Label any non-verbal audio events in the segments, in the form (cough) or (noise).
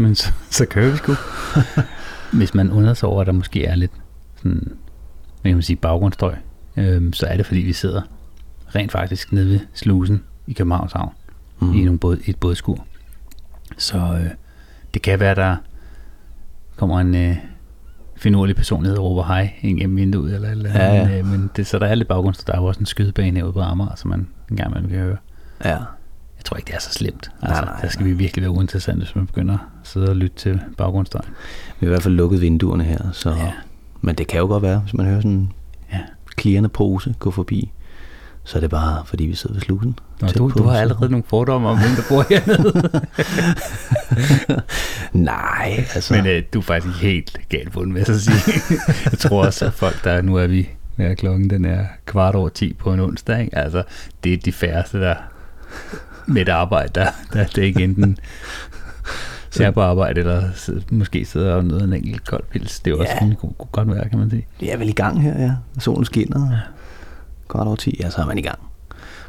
men så, så kører vi sgu. (laughs) Hvis man undrer sig over, at der måske er lidt sådan, hvad kan man sige, baggrundsstøj, øh, så er det fordi, vi sidder rent faktisk nede ved slusen i Københavns Havn, mm. i nogle båd, et bådskur. Så øh, det kan være, der kommer en øh, finurlig person ned og råber hej ind gennem vinduet, eller, eller Ja, ja. Men, øh, men det, så der er lidt baggrundsstøj. Der er jo også en skydebane herude på Amager, som man en gang imellem kan høre. Ja. Jeg tror ikke, det er så slemt. Altså, Nej, nej, der skal vi virkelig være uinteressante, hvis man begynder at sidde og lytte til baggrundsstøj. Vi har i hvert fald lukket vinduerne her, så... Ja. Men det kan jo godt være, hvis man hører sådan en Ja. klirrende pose gå forbi, så er det bare, fordi vi sidder ved slusen. Nå, du, på, du har allerede nogle fordomme om, hvem der bor hernede. (laughs) Nej, altså... Men øh, du er faktisk helt galt på den, vil jeg så sige. jeg tror også, at folk, der nu er vi, er klokken, den er kvart over 10 på en onsdag, ikke? altså det er de færreste, der med et arbejde, der, der, der ikke enten (laughs) ser på arbejde, eller måske sidder og nyder en enkelt kold pils. Det er jo også Ja. sådan, kunne, kunne godt være, kan man sige. Det er vel i gang her, ja. Solen skinner. Godt over 10, ja, så er man i gang.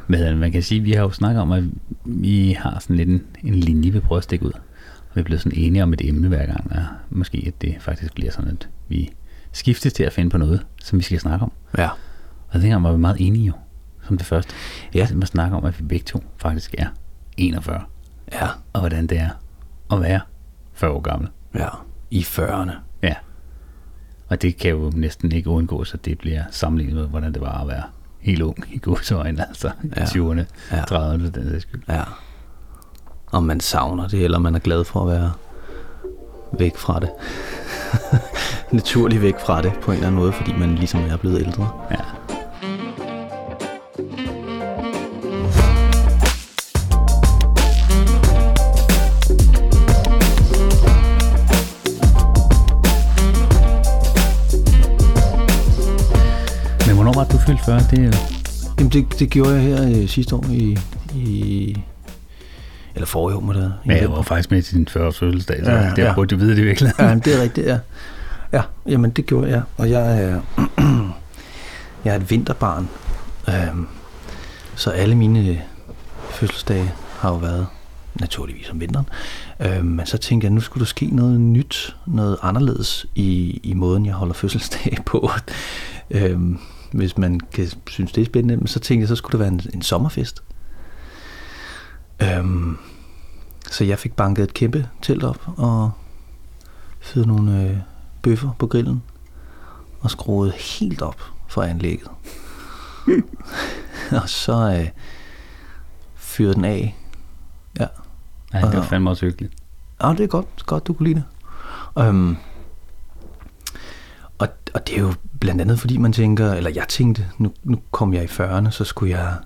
Men øh, man kan sige, at vi har jo snakket om, at vi har sådan lidt en, en linje, vi prøver at stikke ud. Og vi er blevet sådan enige om et emne hver gang, og måske at det faktisk bliver sådan, at vi skiftes til at finde på noget, som vi skal snakke om. Ja. Og dengang var vi meget enige jo, som det første. Ja. Altså, man snakker om, at vi begge to faktisk er 41, Ja. og hvordan det er at være 40 år gammel. Ja. I 40'erne. Ja. Og det kan jo næsten ikke undgås, at det bliver sammenlignet med, hvordan det var at være helt ung i godsøjne, altså Ja. 20'erne, Ja. 30'erne, den sags skyld. Ja. Om man savner det, eller man er glad for at være væk fra det. (laughs) Naturligt væk fra det på en eller anden måde, fordi man ligesom er blevet ældre. Ja. Var det, du fyldte 40? Det er jo... Jamen det, det gjorde jeg her øh, sidste år i, i eller forrige år må det Ja, jeg var faktisk med til din 40 års fødselsdag, så Ja, det ja. burde du vide det virkelig. Ja, det er rigtigt, ja. Ja, jamen det gjorde jeg. Og jeg er, (clears throat) jeg er et vinterbarn. Øhm, så alle mine fødselsdage har jo været naturligvis om vinteren. Øhm, men så tænkte jeg, nu skulle der ske noget nyt, noget anderledes i, i måden, jeg holder fødselsdag (laughs) på. øhm, hvis man kan synes, det er spændende, men så tænkte jeg, så skulle der være en, en sommerfest. Øhm, så jeg fik banket et kæmpe telt op og fede nogle øh, bøffer på grillen og skruet helt op for anlægget. (laughs) og så øh, fyrede den af. Ja. Ja, det var fandme også hyggeligt. Ja, det er godt, godt du kunne lide det. Øhm, og, det er jo blandt andet fordi man tænker, eller jeg tænkte, nu, nu kom jeg i 40'erne, så skulle jeg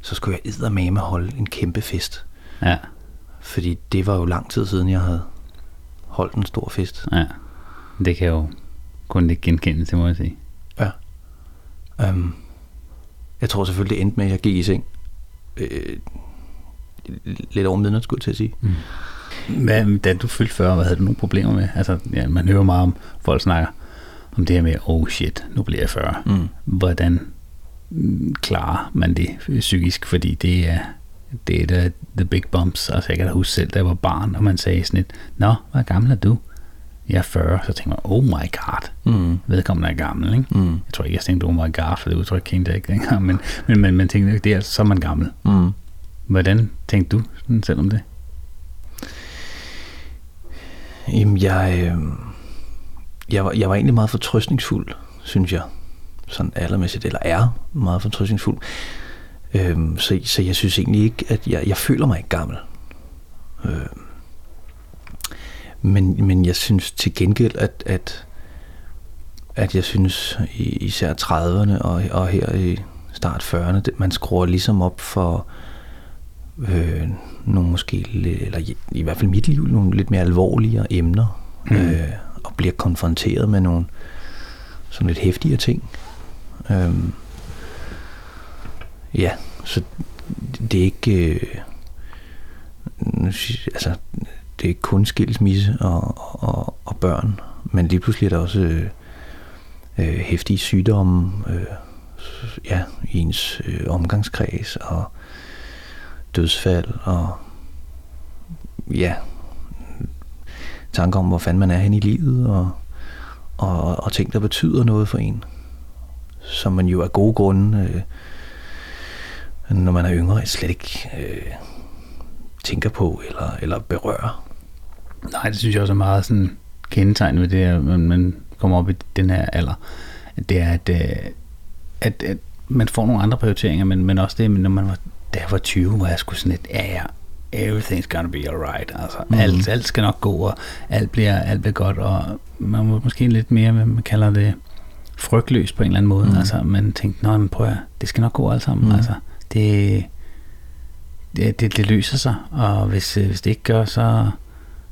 så skulle jeg eddermame holde en kæmpe fest. Ja, Fordi det var jo lang tid siden, jeg havde holdt en stor fest. ja. Det kan jeg jo kun ikke genkende til, må jeg sige. Ja. Um, jeg tror selvfølgelig, det endte med, at jeg gik i seng. Øh, lidt over midnat, skulle jeg til at sige. Mm. Hvad, da du fyldte 40, hvad havde du nogle problemer med? Altså, ja, man hører meget om, folk snakker om det her med, oh shit, nu bliver jeg 40. Mm. Hvordan klarer man det psykisk? Fordi det er, det er the, the big bumps. Altså, jeg kan da huske selv, da jeg var barn, og man sagde sådan lidt, Nå, hvor gammel er du? Jeg er 40. Så tænkte man, oh my god, Mm. vedkommende er gammel, ikke? Mm. Jeg tror ikke, jeg tænkte, oh my god, for det udtryk kendte jeg ikke dengang, men, men, men man tænkte, det er, så er man gammel. Mm. Hvordan tænkte du sådan selv om det? Jamen, jeg, øh, jeg, var, jeg var egentlig meget fortrøstningsfuld, synes jeg. Sådan allermæssigt, eller er meget fortrøstningsfuld. Øhm, så, så jeg synes egentlig ikke, at jeg, jeg føler mig ikke gammel. Øh, men, men jeg synes til gengæld, at, at, at jeg synes i, især 30'erne og, og her i start 40'erne, det- man skruer ligesom op for øh, nogle måske, eller i, i hvert fald mit liv, nogle lidt mere alvorligere emner, mm. øh, bliver konfronteret med nogle sådan lidt hæftigere ting. Øhm, ja, så det er ikke, øh, altså, det er ikke kun skilsmisse og, og, og børn, men lige pludselig er der også øh, øh, hæftige sygdomme øh, ja, i ens øh, omgangskreds og dødsfald og ja, tanker om, hvor fanden man er hen i livet, og, og, og ting, der betyder noget for en. Som man jo af gode grunde, øh, når man er yngre, slet ikke øh, tænker på eller, eller berører. Nej, det synes jeg også er meget sådan kendetegn ved det, at man, man kommer op i den her alder. Det er, at, øh, at, at man får nogle andre prioriteringer, men, men også det, når man var, da jeg var 20, hvor jeg skulle sådan lidt, ja, ja, everything's gonna be alright. Altså, mm. alt, alt skal nok gå, og alt bliver, alt bliver godt, og man må måske lidt mere, hvad man kalder det, frygtløs på en eller anden måde. Mm. Altså, man tænkte, nej, men prøv at, det skal nok gå alt sammen. Mm. Altså, det, det, det, det løser sig, og hvis, hvis det ikke gør, så,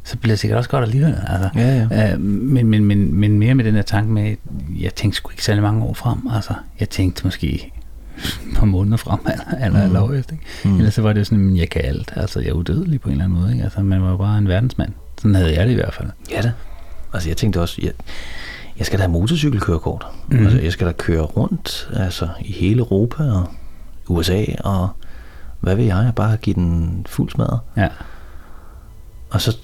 så bliver det sikkert også godt alligevel. Altså. Ja, ja. Øh, men, men, men, men mere med den her tanke med, jeg tænkte sgu ikke særlig mange år frem. Altså, jeg tænkte måske par måneder frem, eller, eller, mm. eller. Ikke? Mm. Ellers så var det sådan, at jeg kan alt. Altså, jeg er udødelig på en eller anden måde. Ikke? Altså, man var jo bare en verdensmand. Sådan havde jeg det i hvert fald. Ja da. Altså, jeg tænkte også, jeg, jeg skal da have motorcykelkørekort. Mm. Altså, jeg skal da køre rundt altså, i hele Europa og USA, og hvad vil jeg? Bare give den fuld smadret. Ja. Og så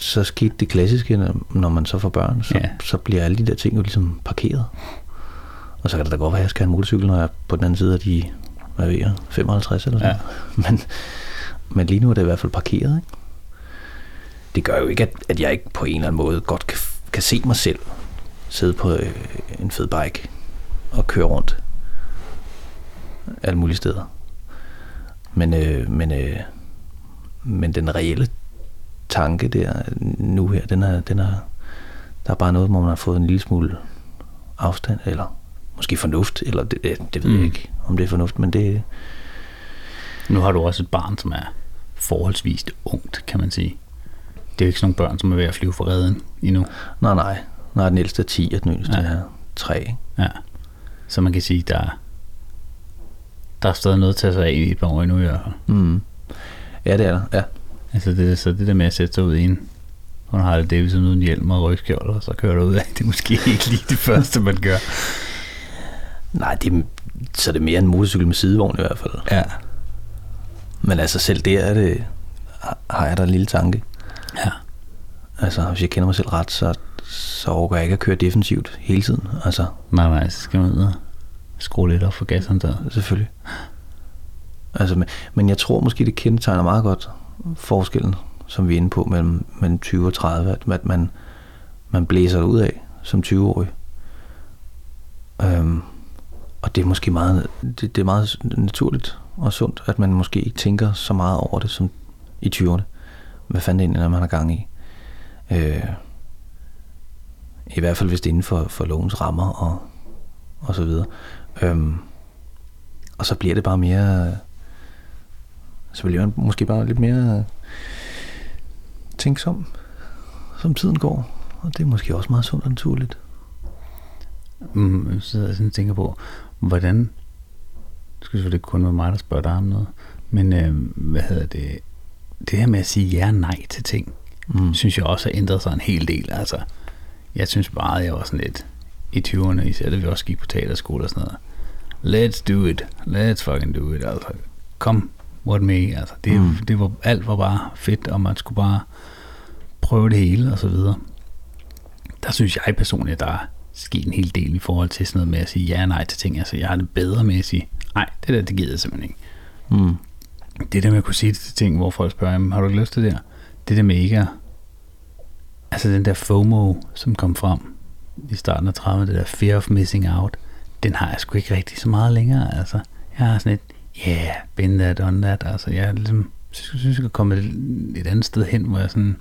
så skete det klassiske, når man så får børn, så, Ja. så bliver alle de der ting jo ligesom parkeret. Og så kan det da godt være, at jeg skal have en motorcykel, når jeg er på den anden side af de, hvad ved jeg, 55 eller sådan ja. men, men lige nu er det i hvert fald parkeret. Ikke? Det gør jo ikke, at, at jeg ikke på en eller anden måde godt kan, kan se mig selv sidde på øh, en fed bike og køre rundt alle mulige steder. Men, øh, men, øh, men den reelle tanke der nu her, den er, den er, der er bare noget, hvor man har fået en lille smule afstand, eller måske fornuft, eller det, det, det ved mm. jeg ikke, om det er fornuft, men det, Nu har du også et barn, som er forholdsvis ungt, kan man sige. Det er jo ikke sådan nogle børn, som er ved at flyve for redden endnu. nej, nej, nej, den ældste er 10, og den yngste Ja. er 3. ikke? Ja. Så man kan sige, der er, der er stadig noget til at sig af i et par år endnu i hvert fald. Mm. Ja, det er der, ja. Altså det, så det der med at sætte sig ud i en hun har det Davidson uden hjelm og rygskjold, og så kører du ud af. Det er måske ikke lige det første, man gør. Nej, det, er- så er det mere en motorcykel med sidevogn i hvert fald. Ja. Men altså selv der er det, har jeg da en lille tanke. Ja. Altså, hvis jeg kender mig selv ret, så, så overgår jeg ikke at køre defensivt hele tiden. Altså, Nej, nej, så skal man ud og skrue lidt op for gashåndtaget. selvfølgelig. Altså, men, men jeg tror måske, det kendetegner meget godt forskellen, som vi er inde på, mellem, mellem 20 og 30, at, at man, man blæser ud af som 20-årig. Øhm, og det er måske meget, det, det er meget naturligt og sundt, at man måske ikke tænker så meget over det som i 20'erne. Hvad fanden det egentlig er, man har gang i. Øh, I hvert fald hvis det er inden for, for lovens rammer og, og så videre. Øhm, og så bliver det bare mere... Så bliver man måske bare lidt mere tænksom, som tiden går. Og det er måske også meget sundt og naturligt. Mm, sidder jeg sådan og tænker på, hvordan, det skal selvfølgelig kun være mig, der spørger dig om noget, men øh, hvad hedder det, det her med at sige ja og nej til ting, mm. synes jeg også har ændret sig en hel del. Altså, jeg synes bare, at jeg var sådan lidt i 20'erne, især da vi også gik på teaterskole og sådan noget. Let's do it. Let's fucking do it. Altså, kom, what me. Altså, det, mm. det var, alt var bare fedt, og man skulle bare prøve det hele og så videre. Der synes jeg personligt, der er sket en hel del i forhold til sådan noget med at sige ja og nej til ting. Altså, jeg har det bedre med at sige, nej, det der, det gider jeg simpelthen ikke. Mm. Det der med at kunne sige det til ting, hvor folk spørger, "Jamen, har du lyst til det der? Det der med ikke at, altså den der FOMO, som kom frem i starten af 30'erne, det der fear of missing out, den har jeg sgu ikke rigtig så meget længere, altså. Jeg har sådan et, yeah, been there, done that, altså. Jeg ligesom, synes, synes jeg kan komme et, et andet sted hen, hvor jeg sådan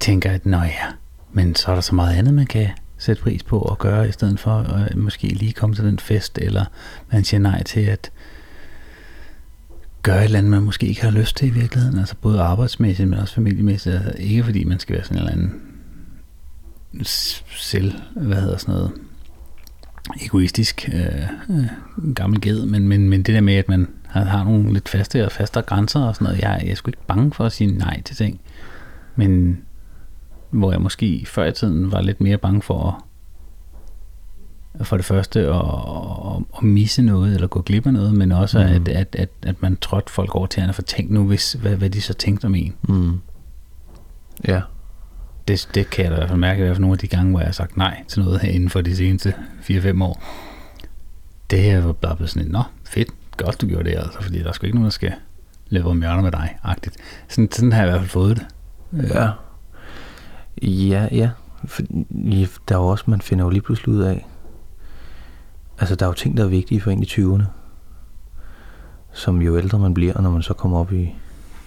tænker, at nå ja, men så er der så meget andet, man kan sætte pris på og gøre, i stedet for at måske lige komme til den fest, eller man siger nej til at gøre et eller andet, man måske ikke har lyst til i virkeligheden, altså både arbejdsmæssigt, men også familiemæssigt, altså ikke fordi man skal være sådan en eller anden selv, hvad hedder sådan noget, egoistisk øh, øh, gammel ged, men, men, men det der med, at man har, har nogle lidt faste og fastere grænser og sådan noget, jeg, jeg er sgu ikke bange for at sige nej til ting, men hvor jeg måske før i tiden var lidt mere bange for at for det første at, at, at misse noget, eller gå glip af noget, men også, mm. at, at, at, at man trådte folk over til for tænk nu, hvis, hvad, hvad de så tænkte om en. Mm. Ja. Det, det kan jeg da i hvert fald mærke, i hvert fald nogle af de gange, hvor jeg har sagt nej til noget her inden for de seneste 4-5 år. Det her var bare blevet sådan et, nå, fedt, godt du gjorde det, altså, fordi der er sgu ikke nogen, der skal løbe om hjørner med dig, agtigt. Sådan, sådan har jeg i hvert fald fået det. Ja. Ja, ja. For, der er jo også, man finder jo lige pludselig ud af, altså der er jo ting, der er vigtige for en i 20'erne, som jo ældre man bliver, når man så kommer op i,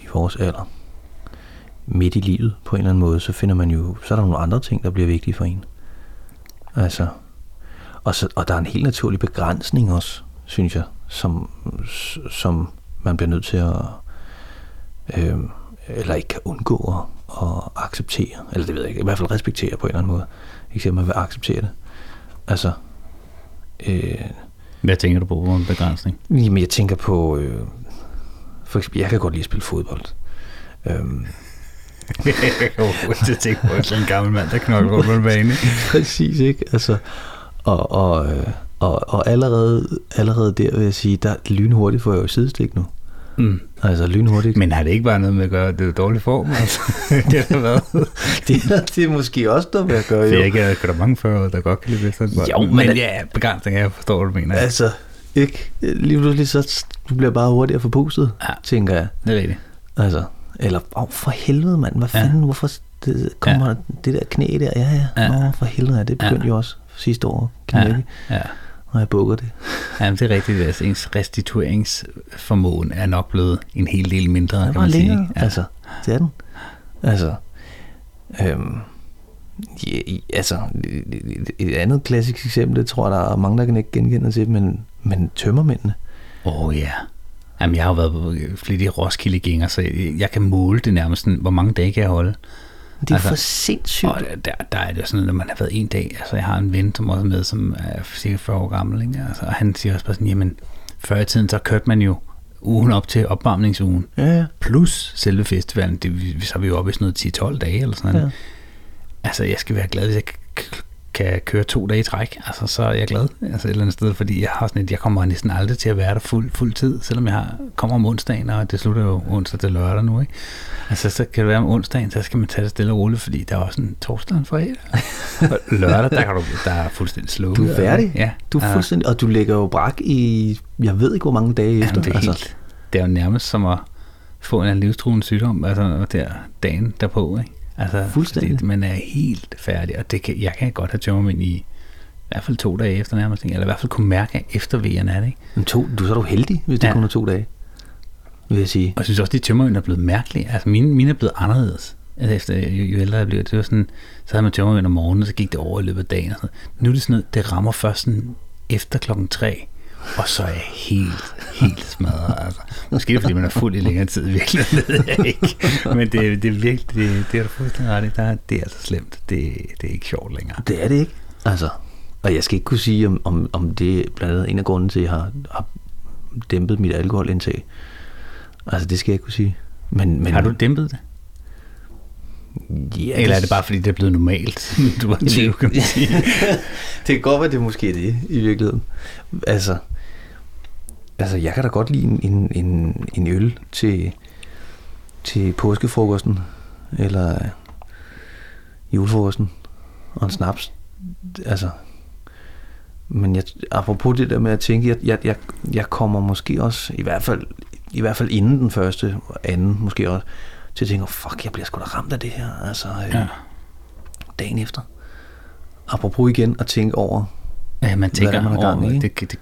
i vores alder, midt i livet på en eller anden måde, så finder man jo, så er der nogle andre ting, der bliver vigtige for en. Altså, og, så, og der er en helt naturlig begrænsning også, synes jeg, som, som man bliver nødt til at, øh, eller ikke kan undgå at, at acceptere, eller det ved jeg ikke, i hvert fald respektere på en eller anden måde. Ikke at man vil acceptere det. Altså, øh, Hvad tænker du på, en begrænsning? Jamen, jeg tænker på, øh, for eksempel, jeg kan godt lide at spille fodbold. Øhm, (laughs) det tænker på en gammel mand, der knokler rundt på en bane. (laughs) Præcis, ikke? Altså, og, og, øh, og, og allerede, allerede der vil jeg sige, der lynhurtigt får jeg jo sidestik nu. Mm. Altså lynhurtigt. Men har det ikke bare noget med at gøre, at det er dårlig form? Altså, (laughs) det har været. det, er, det er måske også noget med at gøre, Det jo. er ikke, at der er mange før, der godt kan lide Vestern. Jo, men- men ja, begrænsning, jeg forstår, hvad du mener. Altså, ikke? Lige pludselig så du bliver bare hurtigere forpustet, Ja. tænker jeg. Det er rigtigt. Altså, eller, åh, for helvede, mand, hvad Ja. fanden, hvorfor det, kommer ja. det der knæ der? Ja, ja, Ja. Nå, for helvede, ja, det Ja. begyndte jo også sidste år, knække, Ja, ja. Når jeg bukker det. Jamen, det er rigtigt. Altså, ens restitueringsformåen er nok blevet en hel del mindre, kan man sige. længere, altså, det er den. Altså, øhm, ja, altså, et- et andet klassisk eksempel, det tror jeg, der er mange, der kan ikke genkende til, men, men tømmermændene. Åh oh, ja. Jamen, jeg har jo været på flittig Roskilde-gænger, så jeg, jeg kan måle det nærmest sådan, hvor mange dage kan jeg holde. Det er Altså, for sindssygt. Og der, der er det jo sådan, at når man har været en dag, altså jeg har en ven, som også er med, som er cirka 40 år gammel, ikke? Altså, og han siger også bare sådan, jamen, før i tiden, så kørte man jo ugen op til opvarmningsugen, Ja, ja. plus selve festivalen, det, så er vi jo oppe i sådan noget 10-12 dage eller sådan noget. Ja. Altså, jeg skal være glad, hvis jeg k- kan køre to dage i træk. Altså, så er jeg glad altså et eller andet sted, fordi jeg har sådan et, jeg kommer næsten aldrig til at være der fuld, fuld tid, selvom jeg har, kommer om onsdagen, og det slutter jo onsdag til lørdag nu, ikke? Altså, så kan det være om onsdagen, så skal man tage det stille og roligt, fordi der er også en torsdag og en fredag. Og (laughs) lørdag, der, kan du, der er fuldstændig slukket. Du er færdig. Ja. Du er fuldstændig, og du lægger jo brak i, jeg ved ikke hvor mange dage efter. Jamen, det, er helt, det er jo nærmest som at få en livstruende sygdom, altså der dagen derpå, ikke? Altså, Fuldstændig. Fordi man er helt færdig, og det kan, jeg kan godt have tømmermænd i, i hvert fald to dage efter nærmest, eller i hvert fald kunne mærke af efter vejeren er det, ikke? Men to, du, så er du heldig, hvis det Ja. kun er to dage, vil jeg sige. Og jeg synes også, at de tømmermænd er blevet mærkelige. Altså, mine, mine er blevet anderledes. Altså, efter, jo, jo ældre jeg blev, det var sådan, så havde man tømmermænd om morgenen, og så gik det over i løbet af dagen. Og sådan. Nu er det sådan noget, det rammer først sådan efter klokken tre, og så er jeg helt, helt smadret. Altså. Måske fordi man er fuld i længere tid, virkelig, ved jeg ikke. Men det, det er virkelig, det, det er du fuldstændig ret i. Der, er- det er altså slemt. Det, det er ikke sjovt længere. Det er det ikke. Altså, og jeg skal ikke kunne sige, om, om, om det er blandt andet en af grunden til, at jeg har, har dæmpet mit alkoholindtag. Altså, det skal jeg ikke kunne sige. Men, men, Har du dæmpet det? Ja, Eller er det bare, fordi det er blevet normalt? (laughs) Du har tvivl, kan man sige. (laughs) det kan godt være, det er måske det i virkeligheden. Altså, altså jeg kan da godt lide en, en, en, en øl til, til påskefrokosten, eller julefrokosten, og en snaps. Altså, men jeg, apropos det der med at tænke, jeg, jeg, jeg, jeg kommer måske også, i hvert fald, i hvert fald inden den første, og anden måske også, til at tænke, fuck, jeg bliver sgu da ramt af det her, altså øh, Ja. dagen efter. Apropos igen at tænke over, Ja, man tænker Hvad er det, man har gang i, over, ikke? det, det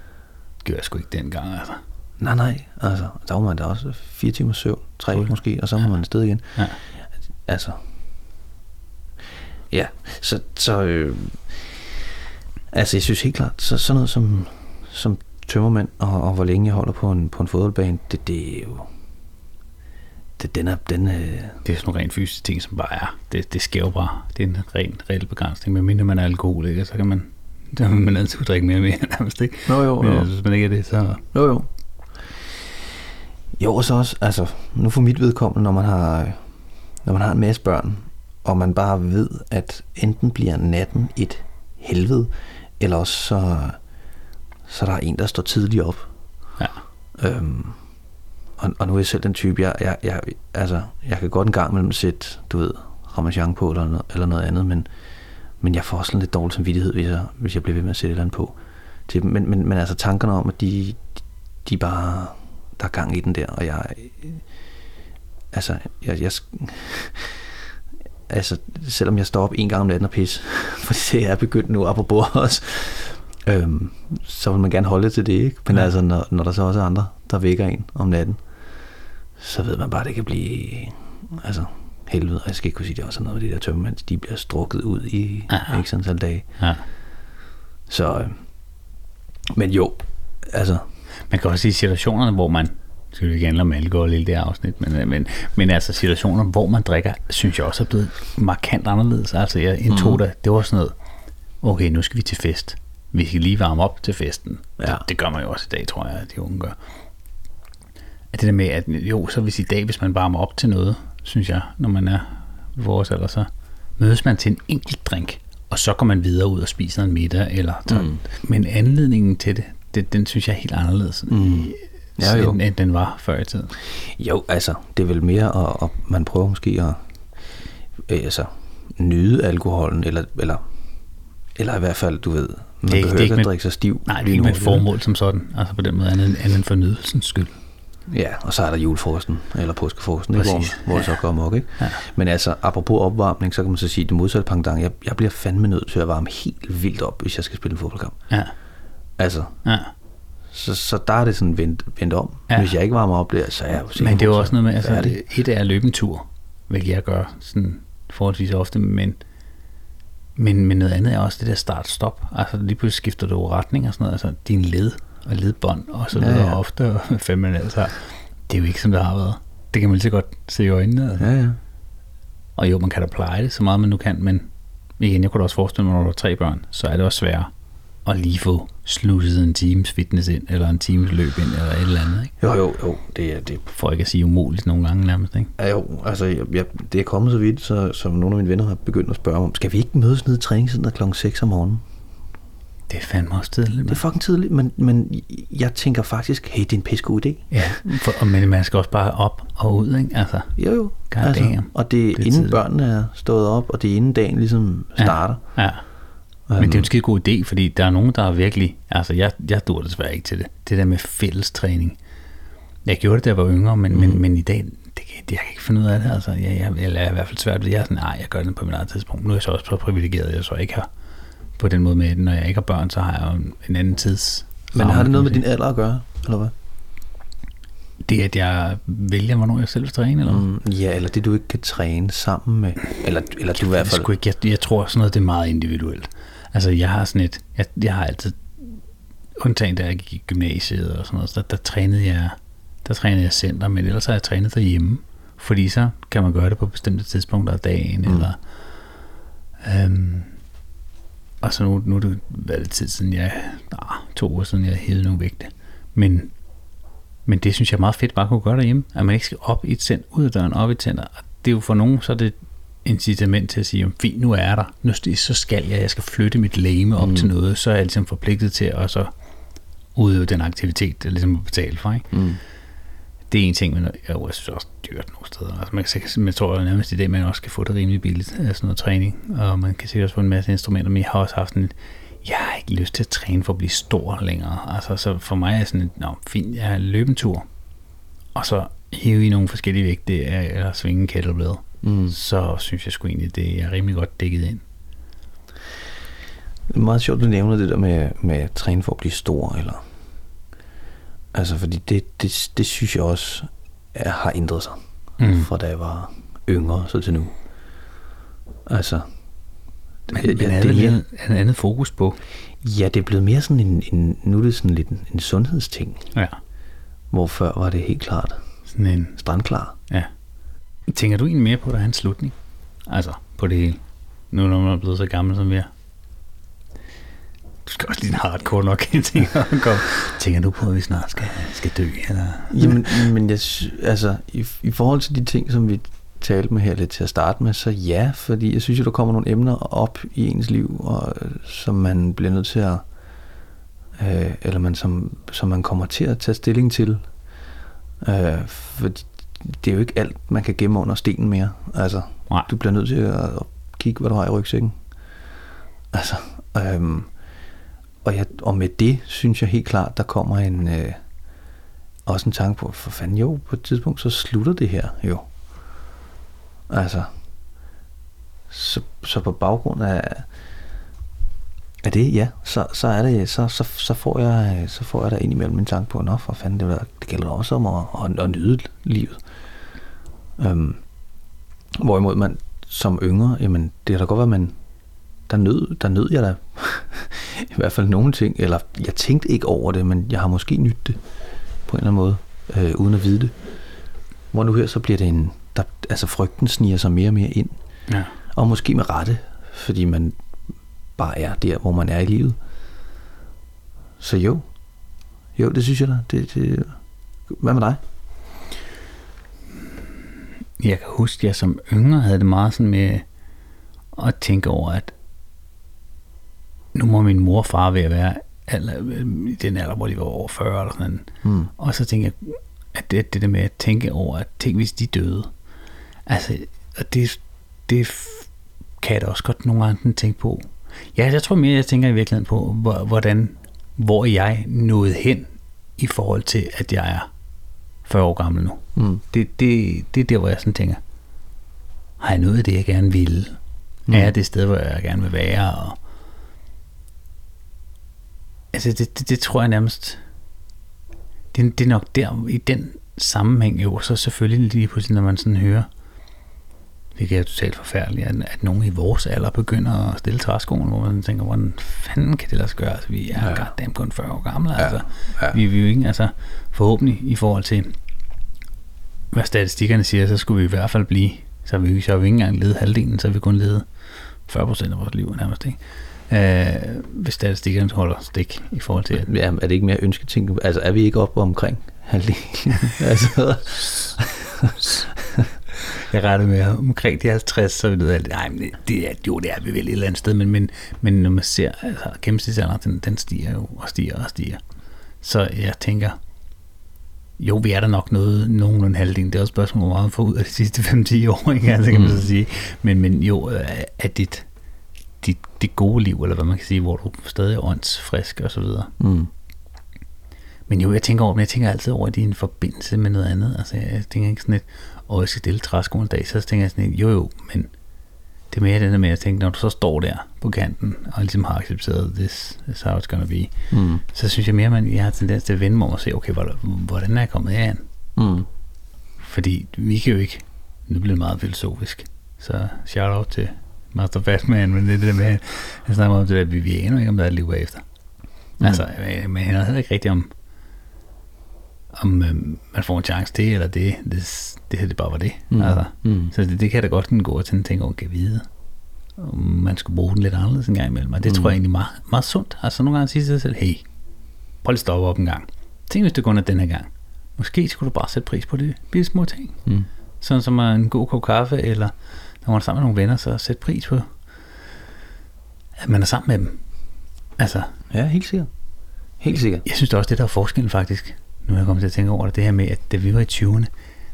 gør jeg sgu ikke dengang, altså. nej nej, altså, der var man da også fire timer søvn, tre Fuld. måske, og så var man afsted igen. Ja. Altså, ja, så, så øh, altså jeg synes helt klart, så sådan noget som, som tømmermand, og, og hvor længe jeg holder på en, på en fodboldbane, det, det er jo, det, den er, den øh, Det er sådan nogle rent fysiske ting, som bare er. Det, det sker jo bare. Det er en ren reel begrænsning. Men mindre man er alkoholiker, så kan man, (laughs) så kan man altid drikke mere og mere (laughs) nærmest, ikke? Jo, jo, Men jo. hvis man ikke er det, så... Jo, jo. Jo, og så også, altså, nu for mit vedkommende, når man har, når man har en masse børn, og man bare ved, at enten bliver natten et helvede, eller også så, så der er en, der står tidligt op. Ja. Øhm, og, og nu er jeg selv den type, jeg, jeg, jeg, altså, jeg kan godt en gang imellem sætte, du ved, ramachan på, eller noget, eller noget andet, men, men jeg får også lidt dårlig samvittighed, hvis jeg, hvis jeg bliver ved med at sætte et eller andet på. Til, dem. men, men, men altså tankerne om, at de, de bare, der er gang i den der, og jeg, altså, jeg, jeg, (laughs) altså, selvom jeg står op en gang om natten og pis, (laughs) for det er begyndt nu, apropos (laughs) også, øhm, så vil man gerne holde til det, ikke? Men ja. altså, når, når der så også er andre, der vækker en om natten, så ved man bare, at det kan blive, altså, helvede. Og jeg skal ikke kunne sige, det også er noget med de der tømmermænd, de bliver strukket ud i Aha. ikke sådan dage. Ja. Så, øh, men jo, altså... Man kan også sige situationerne, hvor man skal vi ikke handle om alkohol i det afsnit, men, men, men altså situationer, hvor man drikker, synes jeg også er blevet markant anderledes. Altså jeg indtog mm. det, det var sådan noget, okay, nu skal vi til fest. Vi skal lige varme op til festen. Ja. Det, det gør man jo også i dag, tror jeg, at de unge gør. At det der med, at jo, så hvis i dag, hvis man varmer op til noget, synes jeg, når man er vores alder, så mødes man til en enkelt drink, og så går man videre ud og spiser en middag. Eller mm. Men anledningen til det, det, den synes jeg er helt anderledes. Mm ja, jo. End, end den var før i tiden. Jo, altså, det er vel mere, at, at man prøver måske at øh, altså, nyde alkoholen, eller, eller, eller i hvert fald, du ved, man det, behøver det ikke at drikke sig stiv. Nej, det er ikke med et formål som sådan, altså på den måde, andet, andet for nydelsens skyld. Ja, og så er der julefrosten, eller påskefrosten, ikke, hvor, hvor det så går amok. Ikke? Ja. Men altså, apropos opvarmning, så kan man så sige, det modsatte pangdang, jeg, jeg bliver fandme nødt til at varme helt vildt op, hvis jeg skal spille en fodboldkamp. Ja. Altså, ja. Så, så der er det sådan vendt, vendt om. Ja. Hvis jeg ikke varmer op der, så er jeg Men det er jo også noget med, altså, et er at løbe en tur, hvilket jeg gør sådan forholdsvis ofte, men, men, men noget andet er også det der start-stop. Altså lige pludselig skifter du retning og sådan noget, altså din led og ledbånd og så videre ja, ja. ofte, og (laughs) fem minutter, altså, det er jo ikke som det har været. Det kan man lige så godt se i øjnene. Altså. Ja, ja. Og jo, man kan da pleje det så meget man nu kan, men igen, jeg kunne da også forestille mig, når du har tre børn, så er det også sværere at lige få sluset en times fitness ind, eller en times løb ind, eller et eller andet, ikke? Jo, jo, jo, det er det. For ikke at sige umuligt nogle gange nærmest, ikke? Ja, jo, altså, jeg, jeg, det er kommet så vidt, så, så nogle af mine venner har begyndt at spørge om, skal vi ikke mødes nede i træningscenter kl. 6 om morgenen? Det er fandme også tidligt. Man. Det er fucking tidligt, men, men jeg tænker faktisk, hey, det er en pisse god idé. Ja, for, men man skal også bare op og ud, ikke? Altså, jo, jo. Altså, og det er, det er inden tidligt. børnene er stået op, og det er inden dagen ligesom starter. Ja, ja. Men det er jo en skide god idé, fordi der er nogen, der er virkelig... Altså, jeg, jeg dur desværre ikke til det. Det der med fællestræning. Jeg gjorde det, da jeg var yngre, men, mm. men, men i dag, det, det, jeg kan ikke finde ud af det. Altså, jeg, jeg, jeg, jeg er i hvert fald svært ved Jeg er sådan, nej, jeg gør det på mit eget tidspunkt. Nu er jeg så også så privilegeret, jeg så ikke har på den måde med det. Når jeg ikke har børn, så har jeg jo en, en anden tids... Men har det noget med din alder at gøre, eller hvad? Det, at jeg vælger, hvornår jeg selv vil træne, eller mm, Ja, eller det, du ikke kan træne sammen med. Eller, eller du i hvert fald... Ikke, jeg, jeg tror, sådan noget det er meget individuelt. Altså, jeg har sådan et, jeg, jeg har altid, undtagen da jeg gik i gymnasiet og sådan noget, der, der trænede jeg, der trænede jeg center, men ellers har jeg trænet derhjemme, fordi så kan man gøre det på bestemte tidspunkter af dagen, mm. eller, øhm, og så nu, nu er det været tid siden, jeg, nah, to år siden, jeg hævede nogle vægte, men, men det synes jeg er meget fedt bare at kunne gøre derhjemme, at man ikke skal op i et center, ud af døren, op i et center, og det er jo for nogen, så er det incitament til at sige, fint, nu er der, nu så skal jeg, jeg skal flytte mit læme op mm. til noget, så er jeg ligesom forpligtet til at så udøve den aktivitet, der ligesom er betalt for. Ikke? Mm. Det er en ting, men jeg, jeg synes også dyrt nogle steder. Altså man, kan, man tror nærmest i dag, man også kan få det rimelig billigt, sådan noget træning, og man kan sikkert også få en masse instrumenter, men jeg har også haft en, jeg har ikke lyst til at træne for at blive stor længere. Altså, så for mig er sådan, nå, fint, jeg har løbet en tur, og så hive i nogle forskellige vægte, eller svinge en kettlebell mm. så synes jeg sgu egentlig, det er rimelig godt dækket ind. Det er meget sjovt, du nævner det der med, med at træne for at blive stor, eller... Altså, fordi det, det, det synes jeg også er, har ændret sig, mm. fra da jeg var yngre, så til nu. Altså, men, men er, det, er, er en andet fokus på? Ja, det er blevet mere sådan en, en nu er det sådan lidt en, en sundhedsting. Ja. Hvor før var det helt klart sådan en strandklar. Ja. Tænker du egentlig mere på, at der er en slutning? Altså, på det hele. Nu når man er blevet så gammel som vi er. Skal også lige hardcore nok, tænker, kom. tænker du på, at vi snart skal, skal dø? Eller? Jamen, men jeg, altså, i, i forhold til de ting, som vi talte med her lidt til at starte med, så ja, fordi jeg synes at der kommer nogle emner op i ens liv, og, som man bliver nødt til at, øh, eller man, som, som man kommer til at tage stilling til. Øh, fordi det er jo ikke alt, man kan gemme under stenen mere. Altså, Nej. du bliver nødt til at, at kigge, hvad du har i rygsækken. Altså, øhm, og, jeg, og med det synes jeg helt klart, der kommer en, øh, også en tanke på, for fanden jo, på et tidspunkt, så slutter det her jo. Altså, så, så på baggrund af, af det, ja, så, så er det, så, så, så får jeg, så får jeg da ind imellem en tanke på, nå for fanden, det, der, det gælder også om at, at, at nyde livet. Øhm, hvorimod man som yngre, jamen det kan da godt være, man, der nød, der nød jeg da i hvert fald nogle ting, eller jeg tænkte ikke over det, men jeg har måske nydt det på en eller anden måde, øh, uden at vide det. Hvor nu her, så bliver det en, der, altså frygten sniger sig mere og mere ind, Ja. og måske med rette, fordi man bare er der, hvor man er i livet. Så jo, jo, det synes jeg da. Det, det, hvad med dig? Jeg kan huske, at jeg som yngre havde det meget sådan med at tænke over, at nu må min mor og far ved at være alder, i den alder, hvor de var over 40 eller sådan Mm. Og så tænker jeg, at det, det der med at tænke over, at tænk hvis de døde. Altså, og det, det kan jeg da også godt nogle gange tænke på. Ja, jeg tror mere, jeg tænker i virkeligheden på, hvor- hvordan, hvor jeg nåede hen i forhold til, at jeg er 40 år gammel nu. Mm. Det, det, det er der, hvor jeg sådan tænker, har jeg nået det, jeg gerne ville? Mm. Er jeg det sted, hvor jeg gerne vil være? Og altså, det, det, det tror jeg nærmest, det, det er nok der, i den sammenhæng jo, så selvfølgelig lige pludselig, når man sådan hører, det er totalt forfærdeligt, at, at nogen i vores alder begynder at stille træskoen, hvor man tænker, hvordan fanden kan det lade sig gøre? Altså, vi er Ja. goddamn kun 40 år gamle. Ja, Altså. ja. Vi, vi er jo ikke, altså forhåbentlig i forhold til, hvad statistikkerne siger, så skulle vi i hvert fald blive, så har vi, så har vi ikke engang levet halvdelen, så har vi kun levet 40 procent af vores liv nærmest, ikke? Øh, hvis statistikkerne holder stik i forhold til, at Ja, er det ikke mere ønsketing? Altså, er vi ikke oppe omkring halvdelen? (laughs) altså, Jeg rettede med omkring de 50, så ved jeg, nej, men det er, jo, det er vi vel et eller andet sted, men, men, men når man ser, altså gennemsnitsalderen, den, den stiger jo og stiger og stiger. Så jeg tænker, jo, vi er der nok noget, nogenlunde halvdelen. Det er også et spørgsmål, hvor meget man får ud af de sidste 5-10 år, ikke? Altså, kan man så sige. Men, men jo, øh, er dit, dit, dit gode liv, eller hvad man kan sige, hvor du stadig er åndsfrisk og så videre. mm. Men jo, jeg tænker over, men jeg tænker altid over, at det er en forbindelse med noget andet. Altså, jeg tænker ikke sådan et, og jeg skal stille træskoen en dag, så tænker jeg sådan et, jo jo, men det er mere det der med, at jeg tænker, når du så står der på kanten, og ligesom har accepteret, this is how it's gonna be, Mm. så synes jeg mere, at jeg har tendens til at vende mig om og se, okay, hvordan, er jeg kommet herind? Mm. Fordi vi kan jo ikke, nu bliver det meget filosofisk, så shout out til Master Batman, men det er det der med, han snakker om det der, vi aner ikke, om der er et liv bagefter. Mm. Altså, øh, men han heller ikke rigtig om, om øh, man får en chance til, eller det, det, det her det bare var det. Mm. Altså, Mm. så det, det kan da godt sådan gå til at tænke, okay, vide, om man skulle bruge den lidt anderledes en gang imellem. Og det mm. tror jeg egentlig er meget, meget sundt. Altså nogle gange sige til sig selv, hey, prøv lige at stoppe op en gang. Tænk, hvis det kun er den her gang. Måske skulle du bare sætte pris på det bitte små ting. Mm. Sådan som en god kop kaffe, eller når man er sammen med nogle venner, så sæt pris på, at man er sammen med dem. Altså, Ja, helt sikkert. Helt sikkert. jeg synes det også det, der er forskellen faktisk. Nu er jeg kommet til at tænke over det, det her med, at da vi var i 20'erne,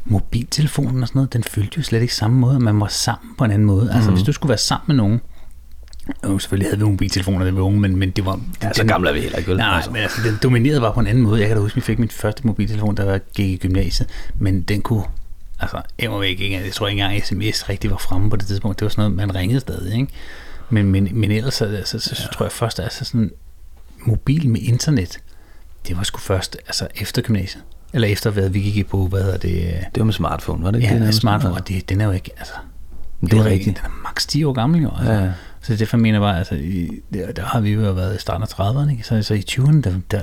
mobiltelefonen og sådan noget, den fyldte jo slet ikke samme måde, man var sammen på en anden måde. Altså, Mhm. hvis du skulle være sammen med nogen, jo, selvfølgelig havde vi mobiltelefoner, da vi var unge, men, men det var... Ja, så gamle er vi heller ikke, vel? Nej, Altså. men altså, den dominerede bare på en anden måde. Jeg kan da huske, at vi fik min første mobiltelefon, da jeg gik i gymnasiet, men den kunne, altså, jeg må ikke, jeg tror ikke engang sms rigtig var fremme på det tidspunkt. Det var sådan noget, man ringede stadig, ikke? Men, men, men ellers, så, så, så, så tror jeg først, altså sådan, mobil med internet, det var sgu først, altså efter gymnasiet. Eller efter, hvad vi gik på, hvad hedder det? Det var med smartphone, var det ikke Ja, det? smartphone, og det, den er jo ikke, altså, Men det er rigtigt. rigtigt. Den er maks 10 år gammel jo. Altså. Ja, ja. Så derfor mener jeg bare, altså, i, der, der, har vi jo været i starten af 30'erne, ikke? Så, så i 20'erne, der, der,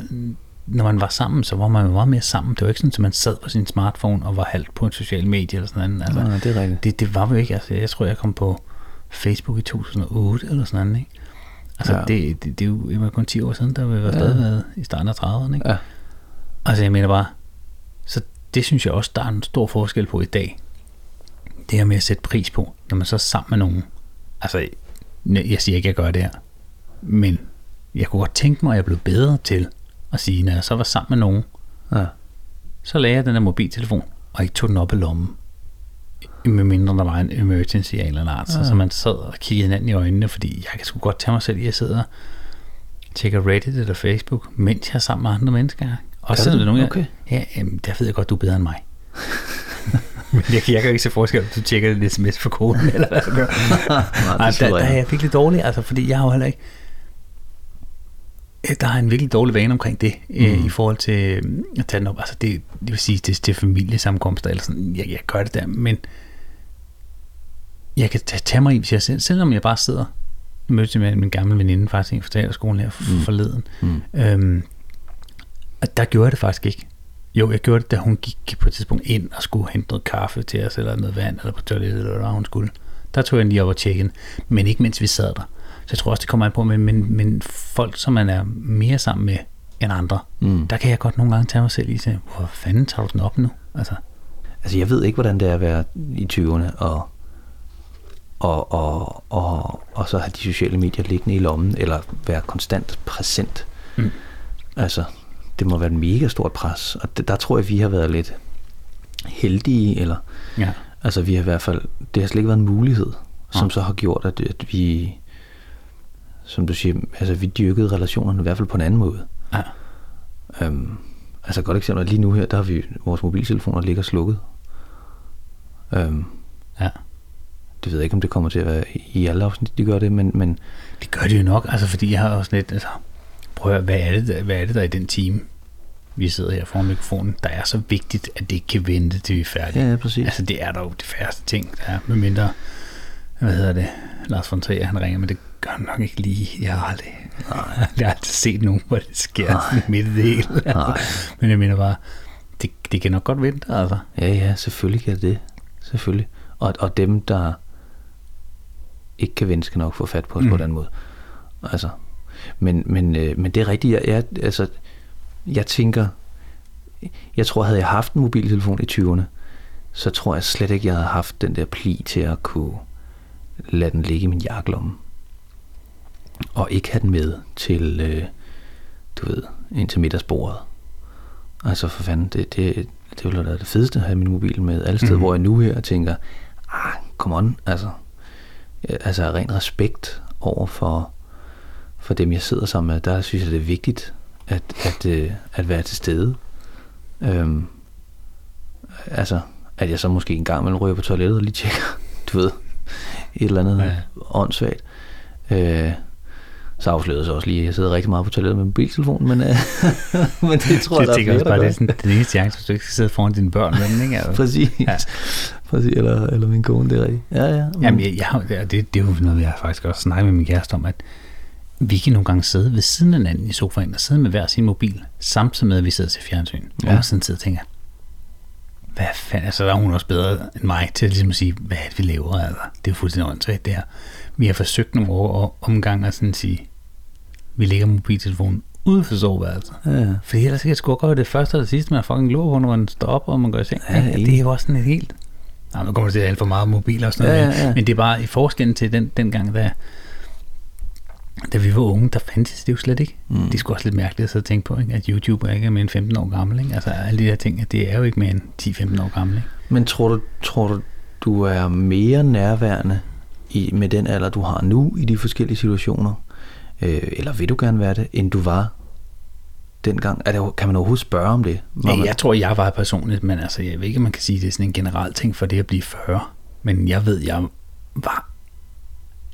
når man var sammen, så var man jo meget mere sammen. Det var ikke sådan, at man sad på sin smartphone og var halvt på en social medie eller sådan noget. Altså, Ja, det er rigtigt. det, det var vi jo ikke. Altså, jeg tror, jeg kom på Facebook i 2008 eller sådan noget. Ikke? Altså, ja. det, det, det, er jo det var kun 10 år siden, der vi var Ja. stadig været i starten af 30'erne. Ikke? Ja. Altså, jeg mener bare, så det synes jeg også, der er en stor forskel på i dag. Det her med at sætte pris på, når man så er sammen med nogen. Altså, jeg siger ikke, at jeg gør det her. Men jeg kunne godt tænke mig, at jeg blev bedre til at sige, når jeg så var sammen med nogen, Ja. så lagde jeg den der mobiltelefon, og ikke tog den op i lommen. Med mindre der var en emergency af en eller anden art. Ja. Så man sad og kiggede hinanden i øjnene, fordi jeg kan sgu godt tage mig selv i, at jeg sidder og tjekker Reddit eller Facebook, mens jeg er sammen med andre mennesker. Og så er der nogen, jeg, Okay. ja, jamen, der ved jeg godt, du er bedre end mig. (laughs) Men jeg, kan- jeg kan ikke se forskel, om du tjekker en sms for koden, eller hvad du gør. (laughs) Nej, det der, der er jeg. jeg virkelig dårlig, altså, fordi jeg har jo heller ikke... Øh, Der er en virkelig dårlig vane omkring det, mm. i forhold til øh, at tage den op. Altså, det, det vil sige, det er til familiesamkomster, eller sådan, jeg, jeg gør det der, men jeg kan tage, tage mig i, hvis jeg selv, selvom jeg bare sidder i mødte med min gamle veninde faktisk for teaterskolen her mm. forleden, Mm. øhm, og der gjorde jeg det faktisk ikke. Jo, jeg gjorde det, da hun gik på et tidspunkt ind og skulle hente noget kaffe til os, eller noget vand, eller på toilettet, eller hvad hun skulle. Der tog jeg lige op og tjekke den, men ikke mens vi sad der. Så jeg tror også, det kommer an på, men, men, men folk, som man er mere sammen med end andre, Mm. der kan jeg godt nogle gange tage mig selv i til, hvor fanden tager du den op nu? Altså, Altså, jeg ved ikke, hvordan det er at være i 20'erne og, og, og, og, og så have de sociale medier liggende i lommen, eller være konstant præsent. Mm. Altså, det må være et mega stort pres, og det, der tror jeg, vi har været lidt heldige, eller ja. altså vi har i hvert fald, det har slet ikke været en mulighed, som Nej. så har gjort, at, at vi, som du siger, altså vi dyrkede relationerne i hvert fald på en anden måde. ja. Øhm, altså et godt eksempel, er lige nu her, der har vi, vores mobiltelefoner ligger slukket. Øhm, ja. det ved jeg ikke, om det kommer til at være i alle afsnit, de gør det, men, men Det gør det jo nok, altså fordi jeg har også lidt, altså, prøv at høre, hvad er det, der, hvad er det der er i den time, vi sidder her foran mikrofonen, der er så vigtigt, at det ikke kan vente, til vi er færdige. ja, ja præcis. Altså det er der jo de færreste ting, der er, med mindre, hvad hedder det, Lars von Trier, han ringer, men det gør nok ikke lige. Jeg har aldrig, (laughs) jeg har aldrig set nogen, hvor det sker Nej. midt i det hele. Nej. (laughs) men jeg mener bare, det, det kan nok godt vente, altså. Ja, ja, selvfølgelig kan det det. Selvfølgelig. Og, og dem, der ikke kan vente, skal nok få fat på os mm. på den måde. Altså, men, men, øh, men det er rigtigt. Jeg, jeg, altså, jeg tænker, jeg tror, havde jeg haft en mobiltelefon i 20'erne, så tror jeg slet ikke, jeg havde haft den der pli til at kunne lade den ligge i min jakkelomme. Og ikke have den med til, øh, du ved, ind til middagsbordet. Altså for fanden, det, det, det ville da være det fedeste at have min mobil med alle steder, mm. Hvor jeg nu her tænker, ah, come on, altså, Ja, altså ren respekt over for, for dem, jeg sidder sammen med, der synes jeg, det er vigtigt at, at, øh, at være til stede. Øhm, altså, at jeg så måske en gang imellem ryger på toilettet og lige tjekker, (laughs) du ved, et eller andet ja. åndssvagt. Øh, så afslørede jeg så også lige, at jeg sidder rigtig meget på toilettet med mobiltelefonen, men, øh, (laughs) men det tror jeg, jeg der er flere, også bare, det er sådan, den eneste chance, hvis du ikke skal sidde foran dine børn med den, ikke? Altså. (laughs) Præcis. Ja. Præcis. Eller, eller min kone, det er rigtigt. Ja, ja. men- Jamen, jeg, jeg, det, det, er jo noget, jeg har faktisk også snakket med min kæreste om, at vi kan nogle gange sidde ved siden af hinanden i sofaen og sidde med hver sin mobil, samtidig med, at vi sidder til fjernsyn. Ja. Og sådan sidder og tænker, hvad fanden, altså der er hun også bedre end mig til ligesom at sige, hvad er det, vi laver, altså. Det er jo fuldstændig åndssvagt, det her. Vi har forsøgt nogle år omgang at sådan sige, vi lægger mobiltelefonen ude for soveværelset. Ja, ja. For ellers kan jeg sgu godt det første eller det sidste, man fucking glor på, når man står op, og man går i seng. Ja, Ja, det er jo også sådan et helt... Nej, nu kommer det til at alt for meget mobil og sådan noget. Ja, men- ja, ja. Men det er bare i forskellen til den, den gang, da, da vi var unge, der fandtes det jo slet ikke. Mm. Det er sgu også lidt mærkeligt at sidde og tænke på, ikke? at YouTube er ikke mere end 15 år gammel. Ikke? Altså alle de her ting, det er jo ikke mere end 10-15 år gammel. Ikke? Men tror du, tror du, du er mere nærværende i, med den alder, du har nu i de forskellige situationer? Øh, eller vil du gerne være det, end du var dengang? Er det, kan man overhovedet spørge om det? Ja, man, jeg tror, jeg var personligt, men altså, jeg ved ikke, om man kan sige, det er sådan en generel ting for det at blive 40. Men jeg ved, jeg var,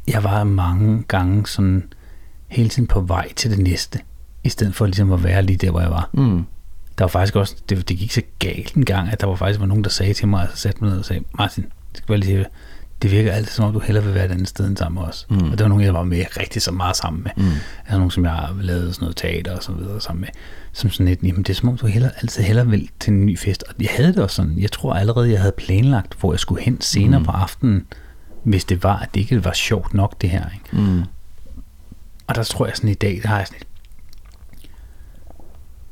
jeg var mange gange sådan hele tiden på vej til det næste, i stedet for ligesom at være lige der, hvor jeg var. Mm. Der var faktisk også, det, det gik så galt en gang, at der var faktisk var nogen, der sagde til mig, altså satte mig ned og sagde, Martin, det skal bare lige sige, det virker altid som om, du hellere vil være et andet sted end sammen med os. Mm. Og det var nogen, jeg var med rigtig så meget sammen med. Mm. Altså nogen, som jeg har lavet sådan noget teater og så videre sammen med. Som sådan et, jamen det er som om, du hellere, altid hellere vil til en ny fest. Og jeg havde det også sådan, jeg tror allerede, jeg havde planlagt, hvor jeg skulle hen senere Mm. mm. på aftenen, hvis det var, at det ikke var sjovt nok, det her. Ikke? Mm. Og der tror jeg sådan i dag, der har jeg sådan et,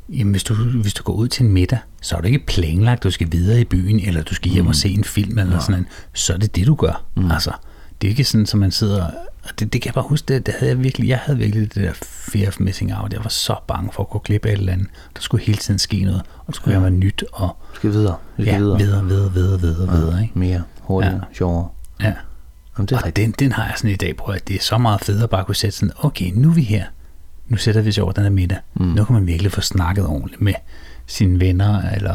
Jamen, hvis du, hvis du går ud til en middag, så er det ikke planlagt, at du skal videre i byen, eller du skal hjem mm. og se en film, eller Nej. sådan en. Så er det det, du gør. Mm. Altså, det er ikke sådan, at man sidder Og det, det kan jeg bare huske, det, det havde jeg virkelig, jeg havde virkelig det der fear of missing out. Jeg var så bange for at gå glip af et eller andet. Der skulle hele tiden ske noget, og det skulle ja. være nyt, og Vi skal videre. Vi skal ja, videre, videre, videre, videre, videre, videre ikke? Mere, hurtigere, Ja. ja. sjovere. Ja. Jamen, det Og den, den har jeg sådan i dag på, at det er så meget federe at bare kunne sætte sådan, okay, nu er vi her. Nu sætter vi os over den her middag. Mm. Nu kan man virkelig få snakket ordentligt med sine venner, eller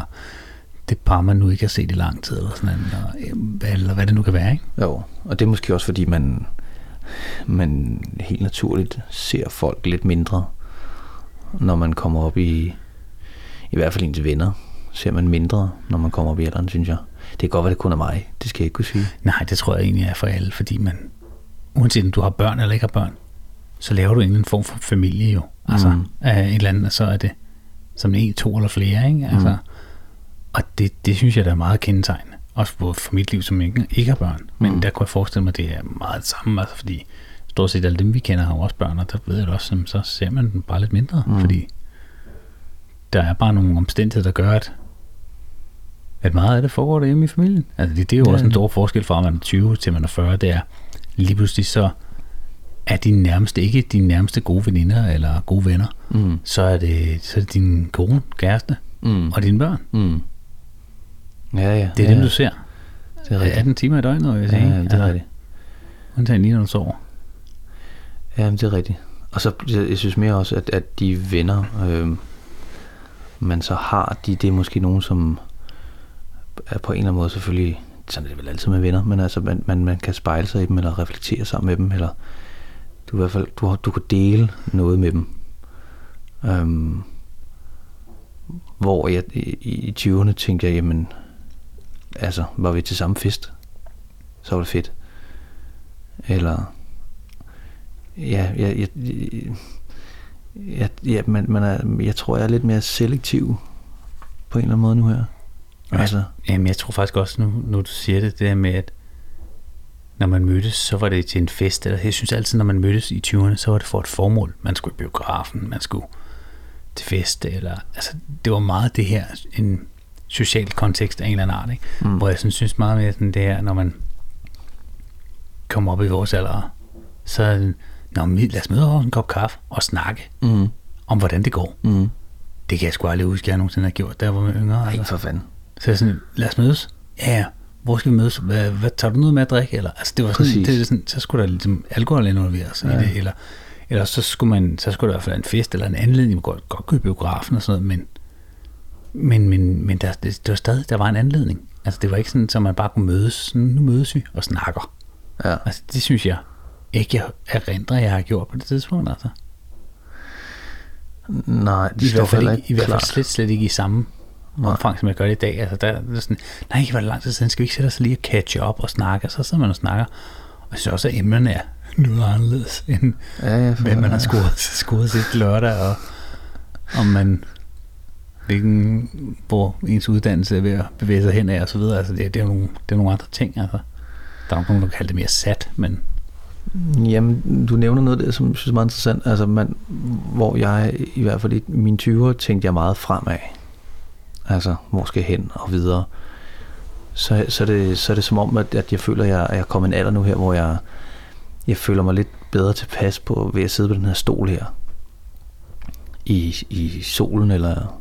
det par, man nu ikke har set i lang tid, eller, sådan, eller, øh, eller hvad det nu kan være. Ikke? Jo, og det er måske også fordi, man, man helt naturligt ser folk lidt mindre, når man kommer op i, i hvert fald ens venner, ser man mindre, når man kommer op i alderen, synes jeg. Det kan godt være, det kun er mig. Det skal jeg ikke kunne sige. Nej, det tror jeg egentlig er for alle, fordi man, uanset om du har børn eller ikke har børn, så laver du en eller anden form for familie jo. Altså, mm. Af et eller andet, og så er det som en, to eller flere, ikke? Altså, mm. Og det, det synes jeg, der er meget kendetegnende. Også både for mit liv, som ikke, ikke har børn. Men mm. der kunne jeg forestille mig, at det er meget det samme, altså fordi stort set alle dem, vi kender, har jo også børn, og der ved jeg også, jamen, så ser man dem bare lidt mindre, mm. fordi der er bare nogle omstændigheder, der gør, at, at meget af det foregår derhjemme i familien. Altså det, det er jo ja. også en stor forskel fra, at man er 20 til man er 40, det er lige pludselig så er dine nærmeste, ikke dine nærmeste gode veninder eller gode venner, Mm. så er det, så er det din kone, kæreste Mm. og dine børn. Mm. Ja, ja. Det er ja, dem, du ser. Det er rigtigt. 18 timer i døgnet, vil jeg Ja, sige. ja, det er rigtigt. Undtagen lige, når du sover. Ja, det er rigtigt. Og så, jeg, jeg synes mere også, at, at de venner, øh, man så har, de, det er måske nogen, som er på en eller anden måde selvfølgelig, sådan er det vel altid med venner, men altså man, man, man kan spejle sig i dem, eller reflektere sammen med dem, eller du i hvert fald, du, du kan dele noget med dem. Øhm, hvor jeg i, i 20'erne tænkte jeg, jamen, altså, var vi til samme fest, så var det fedt. Eller, ja, jeg, jeg, jeg, jeg, ja, man, man er, jeg tror, jeg er lidt mere selektiv på en eller anden måde nu her. Altså, Jamen, jeg tror faktisk også, nu, nu du siger det, det der med, at når man mødtes, så var det til en fest. Eller, jeg synes altid, når man mødtes i 20'erne, så var det for et formål. Man skulle i biografen, man skulle til fest. Eller, altså, det var meget det her, en social kontekst af en eller anden art. Ikke? Mm. Hvor jeg sådan, synes meget mere sådan det her, når man kommer op i vores alder, så er det, Nå, lad os møde over en kop kaffe og snakke mm, om, hvordan det går. mm. Det kan jeg sgu aldrig huske, jeg nogensinde har gjort, da jeg var yngre. Ej, Altså. for fanden. Så jeg sådan, lad os mødes. Ja, ja. Hvor skal vi mødes? Hvad, hvad tager du noget med at drikke? Eller, altså, det var sådan, Præcis. det, sådan, så skulle der ligesom alkohol involveres ja. i det. Eller, eller så skulle, man, så skulle der i hvert fald en fest eller en anledning. Man kunne godt, godt i biografen og sådan noget, men, men, men, men der, det, det, var stadig, der var en anledning. Altså, det var ikke sådan, at man bare kunne mødes. Sådan, nu mødes vi og snakker. Ja. Altså, det synes jeg ikke, jeg erindrer, jeg har gjort på det tidspunkt. Altså. Nej, det I står hvert fald heller ikke, i hvert fald slet, slet ikke i samme. Omfang, som jeg gør det i dag. Altså, der, der er sådan, nej, hvor lang tid siden, skal vi ikke sætte os lige og catch up og snakke? Og så sidder man og snakker. Og jeg synes også, at emnerne er noget anderledes, end Ja, ja, hvem man har scoret, scoret sit lørdag, og om man hvilken, hvor ens uddannelse er ved at bevæge sig hen af, og så videre. Altså, det, det, er nogle, det er nogle andre ting. Altså. Der er jo nogen, der kan kalde det mere sat, men Jamen, du nævner noget der, som jeg synes er meget interessant. Altså, man, hvor jeg i hvert fald i mine 20'er tænkte jeg meget fremad. Altså, hvor skal jeg hen og videre. Så, så, er, det, så er det som om, at, at jeg føler, at jeg, at jeg er kommet en alder nu her, hvor jeg, jeg føler mig lidt bedre tilpas på ved at sidde på den her stol her. I, i solen, eller...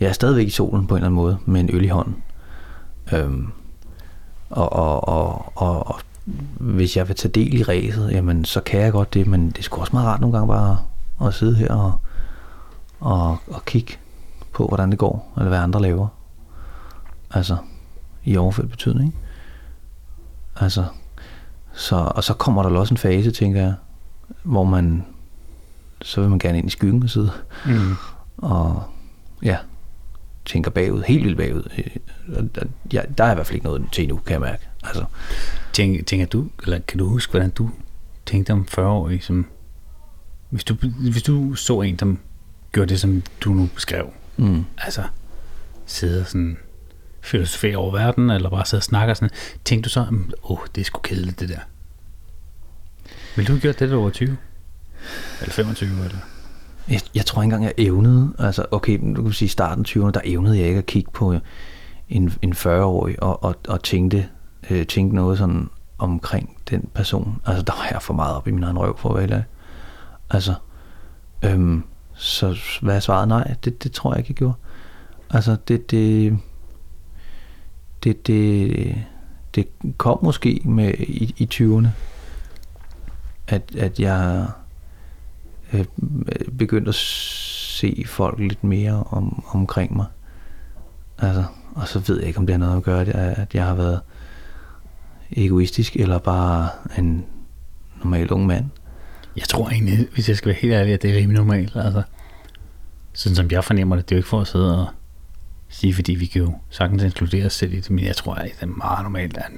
Jeg er stadigvæk i solen på en eller anden måde, med en øl i hånden. Øhm, og, og, og, og, og hvis jeg vil tage del i ræset, jamen så kan jeg godt det, men det er sgu også meget rart nogle gange bare at sidde her og, og, og kigge på, hvordan det går, eller hvad andre laver. Altså, i overført betydning. Altså, så, og så kommer der også en fase, tænker jeg, hvor man, så vil man gerne ind i skyggen og sidde, mm. og ja, tænker bagud, helt vildt bagud. Ja, der er i hvert fald ikke noget til endnu, kan jeg mærke. Altså, Tænker, tænker du, eller kan du huske, hvordan du tænkte om 40 år, som, hvis du, hvis du så en, der gjorde det, som du nu beskrev, mm. altså sidde og sådan filosofere over verden, eller bare sidde og snakke og sådan, tænkte du så, "Mm, åh, oh, det er sgu kedeligt det der. Vil du have gjort det, du var 20? Eller 25, eller? Jeg, jeg tror ikke engang, jeg evnede, altså okay, du kan sige i starten af 20'erne, der evnede jeg ikke at kigge på en, en 40-årig og, og, og tænkte, øh, tænkte noget sådan omkring den person. Altså, der var jeg for meget op i min egen røv, for at være. Altså, øhm, så hvad er svaret? Nej, det, det tror jeg ikke, jeg gjorde. Altså, det, det, det, det, det kom måske med i, i 20'erne, at, at jeg øh, begyndte at se folk lidt mere om, omkring mig. Altså, og så ved jeg ikke, om det har noget at gøre, at jeg har været egoistisk, eller bare en normal ung mand. Jeg tror egentlig, hvis jeg skal være helt ærlig, at det er rimelig normalt. Altså, sådan som jeg fornemmer det, det er jo ikke for at sidde og sige, fordi vi kan jo sagtens inkludere os selv i det, men jeg tror, at det er meget normalt, at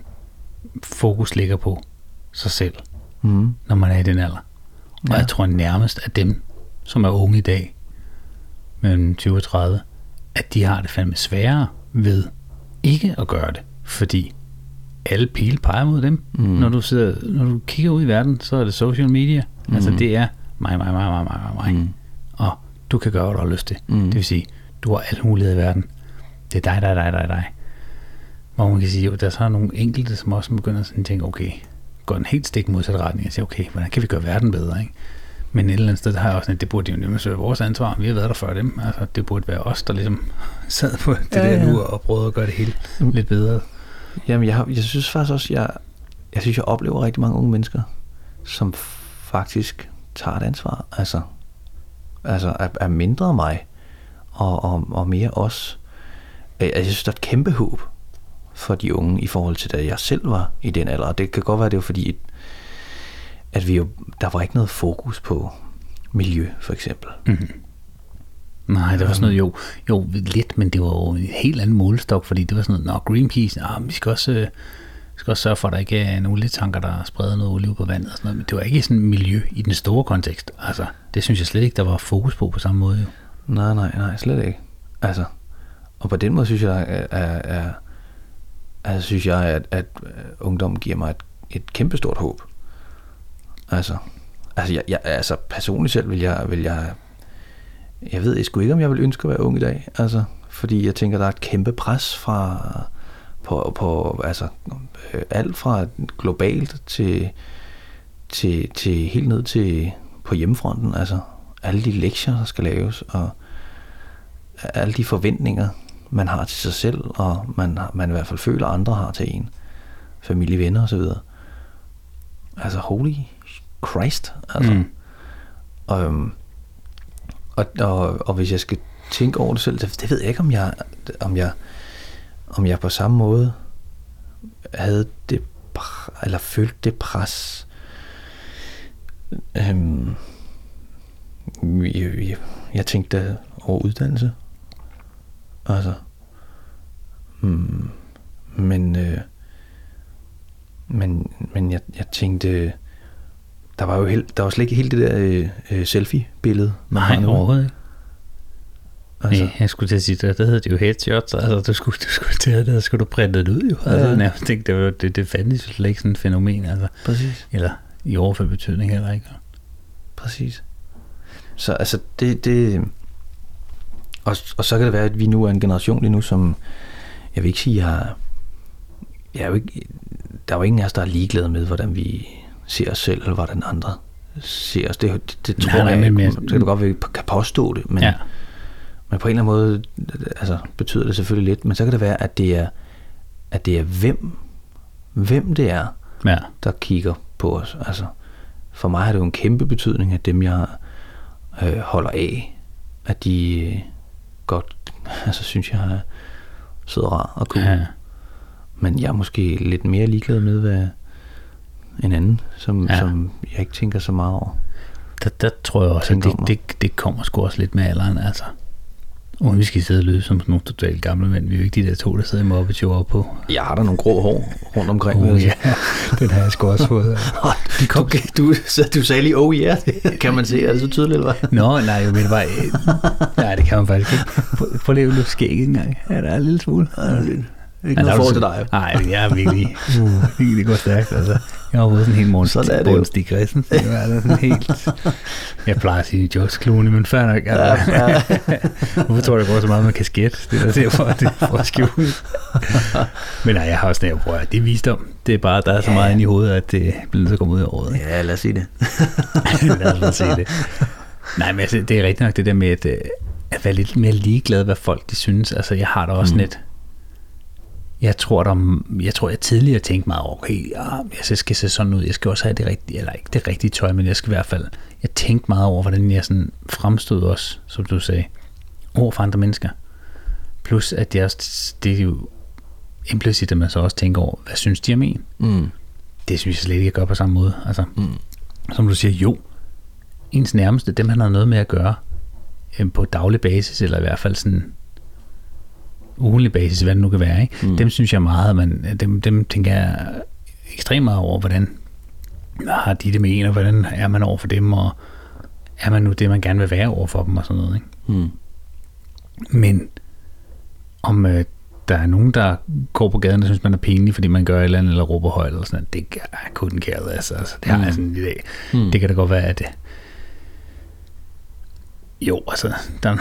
fokus ligger på sig selv, mm. når man er i den alder. Og ja. jeg tror nærmest, at dem, som er unge i dag, mellem 20 og 30, at de har det fandme sværere ved ikke at gøre det, fordi alle pile peger mod dem. Mm. Når, du sidder, når du kigger ud i verden, så er det social media. Mm. Altså det er mig, mig, mig, mig, mig, mig. Mm. Og du kan gøre, hvad du har lyst til. Mm. Det vil sige, du har alle muligheder i verden. Det er dig, dig, dig, dig, dig. Hvor man kan sige, at der er så nogle enkelte, som også begynder sådan at tænke, okay, går en helt stik modsat retning og siger, okay, hvordan kan vi gøre verden bedre, ikke? Men et eller andet sted, der har jeg også sådan, det burde jo nemlig være vores ansvar. Vi har været der før dem. Altså, det burde være os, der ligesom (laughs) sad på det ja, der ja. nu og prøvede at gøre det hele lidt bedre. Jamen, jeg, jeg synes faktisk også, jeg, jeg synes, jeg oplever rigtig mange unge mennesker, som faktisk tager et ansvar. Altså, altså er, er mindre mig, og, og, og mere os. Øh, altså, jeg, synes, der er et kæmpe håb for de unge i forhold til, da jeg selv var i den alder. Og det kan godt være, det var fordi, at vi jo, der var ikke noget fokus på miljø, for eksempel. Mm-hmm. Nej, det var sådan noget, jo, jo lidt, men det var jo en helt anden målestok, fordi det var sådan noget, nå, Greenpeace, ah, vi skal også, øh, skal også sørge for, at der ikke er en olietanker, der spreder noget olie på vandet og sådan noget, men det var ikke sådan miljø i den store kontekst. Altså, det synes jeg slet ikke, der var fokus på på samme måde. Jo. Nej, nej, nej, slet ikke. Altså, og på den måde synes jeg, er, er, er altså, synes jeg, at, at øh, ungdommen giver mig et, et kæmpestort håb. Altså, altså, jeg, jeg, altså personligt selv vil jeg, vil jeg jeg ved jeg sgu ikke, om jeg vil ønske at være ung i dag. Altså, fordi jeg tænker, der er et kæmpe pres fra, på, på altså, øh, alt fra globalt til, til, til helt ned til på hjemmefronten. Altså, alle de lektier, der skal laves, og alle de forventninger, man har til sig selv, og man, man i hvert fald føler, andre har til en. Familie, venner osv. Altså, holy Christ. Altså. Mm. Og, øhm, og, og, og hvis jeg skal tænke over det selv, det, det ved jeg ikke, om jeg, om jeg, om jeg på samme måde havde det, eller følte det pres. Øhm, jeg, jeg, jeg tænkte over uddannelse. Altså. Mm, men, øh, men, men jeg, jeg tænkte, der var jo helt, der var slet ikke helt det der øh, øh selfie-billede. Nej, overhovedet ikke. Altså. Nej, jeg skulle til at sige, der, der hedder det jo headshots, altså du skulle, du skulle til det, skulle du printe det ud jo. Altså, ja. jeg tænkte, det, var, det, det fandtes slet ikke sådan et fænomen, altså. Præcis. Eller i overført betydning heller ikke. Præcis. Så altså, det, det og, og så kan det være, at vi nu er en generation lige nu, som, jeg vil ikke sige, jeg, jeg er jo ikke, der er jo ingen af os, der er ligeglade med, hvordan vi ser os selv, eller hvordan andre ser os. Det, det, det tror nej, jeg, men, det kan du godt vi kan påstå det, men, ja. Men på en eller anden måde altså, betyder det selvfølgelig lidt, men så kan det være, at det er, at det er hvem, hvem det er, ja. der kigger på os. Altså, for mig har det jo en kæmpe betydning, at dem, jeg øh, holder af, at de øh, godt, (laughs) altså synes jeg, er sød og rar og cool. Ja. Men jeg er måske lidt mere ligeglad med, hvad, en anden, som, ja. som jeg ikke tænker så meget over. Der, der tror jeg også, at det, det, det kommer sgu også lidt med alderen, altså. Og vi skal sidde og løse som nogle totalt gamle mænd. Vi er jo ikke de der to, der sidder i mobbet op på. Jeg har da nogle grå hår rundt omkring. Oh, ja, (laughs) den har jeg sgu også fået. De kom... du, så du sagde lige, oh yeah, (laughs) kan man se, er det så tydeligt, eller hvad? Nå, nej, jeg mener bare, nej, det kan man faktisk ikke. Prøv lige at løfte skæg engang. Ja, der er en lille smule. Ja, Ikke noget forhold til dig. Nej, jeg er virkelig, (laughs) uh, virkelig går stærkt. Altså. Jeg har fået sådan helt morgen Sådan er det. Stig Christensen. Det er sådan (laughs) helt... Jeg plejer at sige George Clooney, men fair nok. Ja, Altså. ja. (laughs) Hvorfor tror jeg, det går så meget med kasket? Det er derfor, at det får at skjule. (laughs) Men nej, jeg har også sådan, jeg det er visdom. Det er bare, der er så Ja. meget inde i hovedet, at det bliver nødt til at komme ud af året. ikke? ja, lad os sige det. Lad os bare se det. Nej, men altså, det er rigtigt nok det der med at, øh, at være lidt mere ligeglad, hvad folk de synes. Altså, jeg har da også Mm. mm. Jeg tror, der, jeg tror, jeg tidligere tænkte meget over, okay, ja, jeg skal se sådan ud, jeg skal også have det rigtige, eller ikke det rigtige tøj, men jeg skal i hvert fald, jeg tænkte meget over, hvordan jeg sådan fremstod også, som du sagde, over for andre mennesker. Plus, at jeg, det er jo implicit, at man så også tænker over, hvad synes de om en? Mm. Det synes jeg slet ikke, jeg gør på samme måde. Altså, Mm. som du siger, jo, ens nærmeste, dem han har noget med at gøre øh, på daglig basis, eller i hvert fald sådan ugenlig basis, hvad det nu kan være, ikke? Mm. Dem synes jeg meget, man, dem, dem tænker jeg ekstremt meget over, hvordan har de det med en, og hvordan er man over for dem, og er man nu det, man gerne vil være over for dem, og sådan noget, ikke? Mm. Men om øh, der er nogen, der går på gaden og synes, man er pinlig, fordi man gør et eller andet, eller råber højt, eller sådan noget, det er kun kæret, altså. altså det har Mm. jeg sådan i dag. Mm. Det kan da godt være, at det... Jo, altså, der,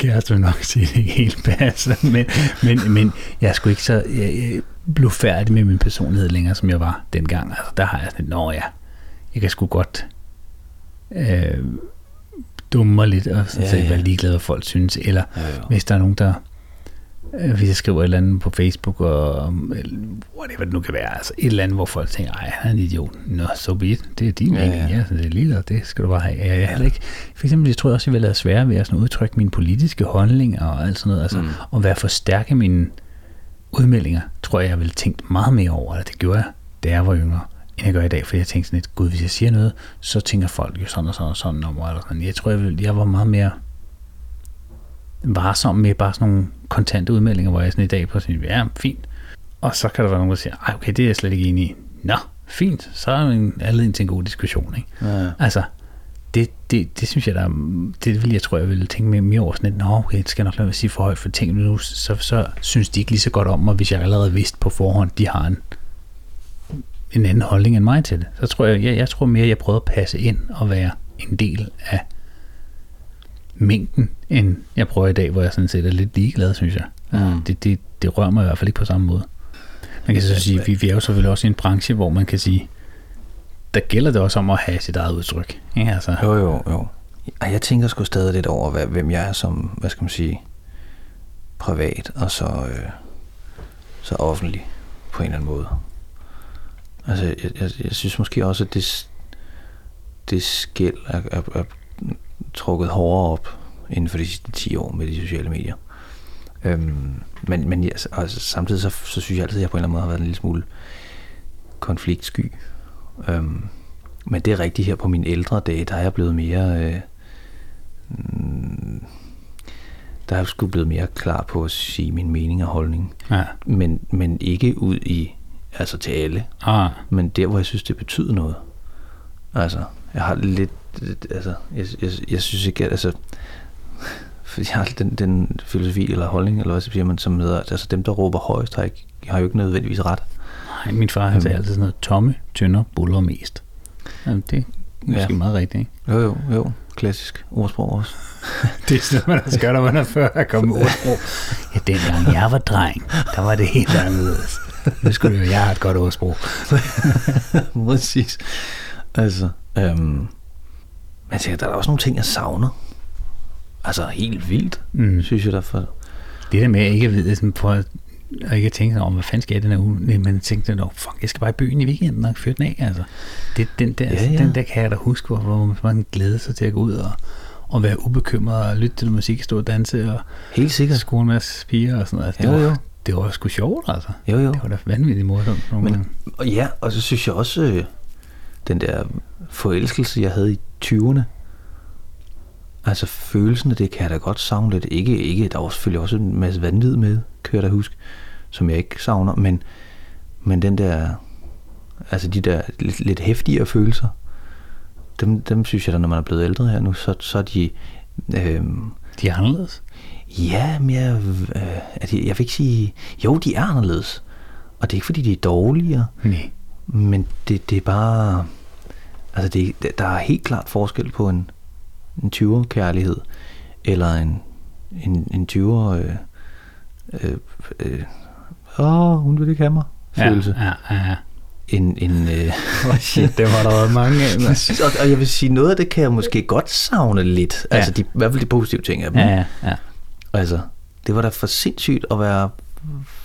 kæreste vil nok sige, at det ikke helt passer, men, men, men jeg sgu ikke så jeg, jeg blev færdig med min personlighed længere, som jeg var dengang. Altså, der har jeg sådan, nå ja, jeg kan sgu godt øh, dumme mig lidt, og sådan Ja, ja, set ja. være ligeglad, hvad folk synes, eller Ja, ja. hvis der er nogen, der hvis jeg skriver et eller andet på Facebook, og eller whatever det nu kan være, altså et eller andet, hvor folk tænker, ej, han er en idiot. Nå, så so be it. Det er din ja, mening, ja. ja. så det er lige det skal du bare have. Jeg, jeg, heller ikke, for eksempel, jeg tror også, jeg vil lade sværere ved at sådan udtrykke mine politiske holdninger og alt sådan noget, altså, Mm. og være for stærke mine udmeldinger, tror jeg, jeg ville tænkt meget mere over, og det gjorde jeg, da jeg var yngre, end jeg gør i dag, for jeg tænkte sådan lidt, gud, hvis jeg siger noget, så tænker folk jo sådan og sådan og sådan om mig, eller sådan. Jeg tror, jeg, ville, jeg var meget mere varsom med bare sådan nogle kontante udmeldinger, hvor jeg sådan i dag på sådan, ja, fint. Og så kan der være nogen, der siger, ej, okay, det er jeg slet ikke enig i. Nå, fint, så er en anledning til en god diskussion, ikke? Ja. Altså, det, det, det synes jeg, der, er- det vil jeg tror, jeg ville tænke mere, over sådan lidt, nå, okay, det skal jeg nok lade at sige for højt, for tænk nu, så, så synes de ikke lige så godt om mig, hvis jeg allerede vidste på forhånd, de har en, en anden holdning end mig til det. Så tror jeg, jeg, jeg tror mere, jeg prøver at passe ind og være en del af mængden, end jeg prøver i dag, hvor jeg sådan set er lidt ligeglad, synes jeg. Mm. Det, det, det rører mig i hvert fald ikke på samme måde. Man kan så sige, vi, vi er jo selvfølgelig også i en branche, hvor man kan sige, der gælder det også om at have sit eget udtryk. Ikke? Altså, Jo, jo, jo. Ej, Jeg tænker sgu stadig lidt over, hvad, hvem jeg er som, hvad skal man sige, privat, og så, øh, så offentlig på en eller anden måde. Altså, jeg, jeg, jeg synes måske også, at det, det skæld er, er, er trukket hårdere op inden for de sidste 10 år med de sociale medier. Øhm, men men ja, altså, samtidig så, så synes jeg altid, at jeg på en eller anden måde har været en lille smule konfliktsky. Øhm, men det er rigtigt her på mine ældre dage, der er jeg blevet mere... Øh, mm, der er jeg sgu blevet mere klar på at sige min mening og holdning. ja. Men, men ikke ud i, altså til alle, Ah, men der, hvor jeg synes, det betyder noget. Altså, jeg har lidt, lidt altså, jeg, jeg, jeg synes ikke, at, altså, (laughs) for jeg har den, den filosofi eller holdning, eller hvad siger man, som hedder, altså dem, der råber højst, har, ikke, har jo ikke nødvendigvis ret. nej, min far han sagde altid sådan noget, tomme, tynder, buller mest. Jamen, det er måske Ja. meget rigtigt, ikke? Jo, jo, jo, klassisk ordsprog også. (laughs) Det er sådan, man også gør, når man er før at komme ordsprog. Ja, dengang jeg var dreng, der var det helt anderledes. Nu skulle jo, jeg har et godt ordsprog. (laughs) Præcis. Altså, øhm, men jeg tænker, der er også nogle ting, jeg savner. Altså, helt vildt, Mm. synes jeg derfor. Det der med at ikke at vide, sådan, at, og ikke tænke om, hvad fanden skal jeg den her uge, men tænke sådan, oh, fuck, jeg skal bare i byen i weekenden og fyre den af, altså. Det, den, der, Ja, ja, ja. den der kan jeg da huske, hvor, hvor man glæder sig til at gå ud og, og være ubekymret og lytte til musik, stå og danse og Helt sikkert. skole en masse piger og sådan noget. Altså, det, Jo, var, jo. det var sgu sjovt, altså. Jo, jo. Det var da vanvittigt morsomt. nogle Men, gange. og ja, og så synes jeg også, øh, den der forelskelse, jeg havde i 20'erne, altså følelsen af det, kan jeg da godt savne lidt. Ikke, ikke, der var selvfølgelig også en masse vanvid med, kan jeg da huske, som jeg ikke savner, men, men den der, altså de der lidt, lidt hæftigere følelser, dem, dem synes jeg da, når man er blevet ældre her nu, så, så er de, øh, De er anderledes. Ja, men jeg, øh, jeg vil ikke sige... Jo, de er anderledes. Og det er ikke, fordi de er dårligere. Nej. Men det, det er bare... Altså, det, der er helt klart forskel på en, en 20'er kærlighed, eller en, en, en 20'er... Øh, øh, øh, åh, hun vil ikke have mig, følelse. Ja, ja, ja. En, en, øh, (laughs) Oh shit, det var der været mange af. (laughs) og, og jeg vil sige, noget af det kan jeg måske godt savne lidt. Ja. Altså, de, i hvert fald de positive ting af dem. Ja, ja, ja. Altså, det var da for sindssygt at være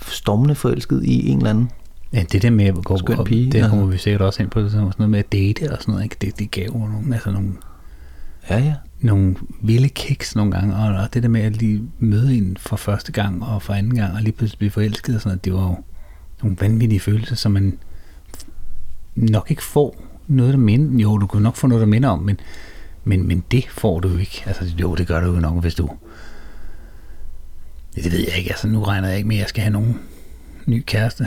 stormende forelsket i en eller anden. Ja, det der med at gå Skøn op, pige, det kommer altså. vi sikkert også ind på, sådan noget med at date og sådan noget, ikke? Det, det gav jo nogle, altså nogle, Ja, ja. nogle vilde kiks nogle gange, og, og det der med at lige møde en for første gang og for anden gang, og lige pludselig blive forelsket og sådan noget, det var jo nogle vanvittige følelser, som man nok ikke får noget, der minder, jo, du kan nok få noget, der minder om, men, men, men det får du jo ikke. Altså, jo, det gør du jo nok, hvis du... Ja, det ved jeg ikke, altså nu regner jeg ikke med, at jeg skal have nogen ny kæreste,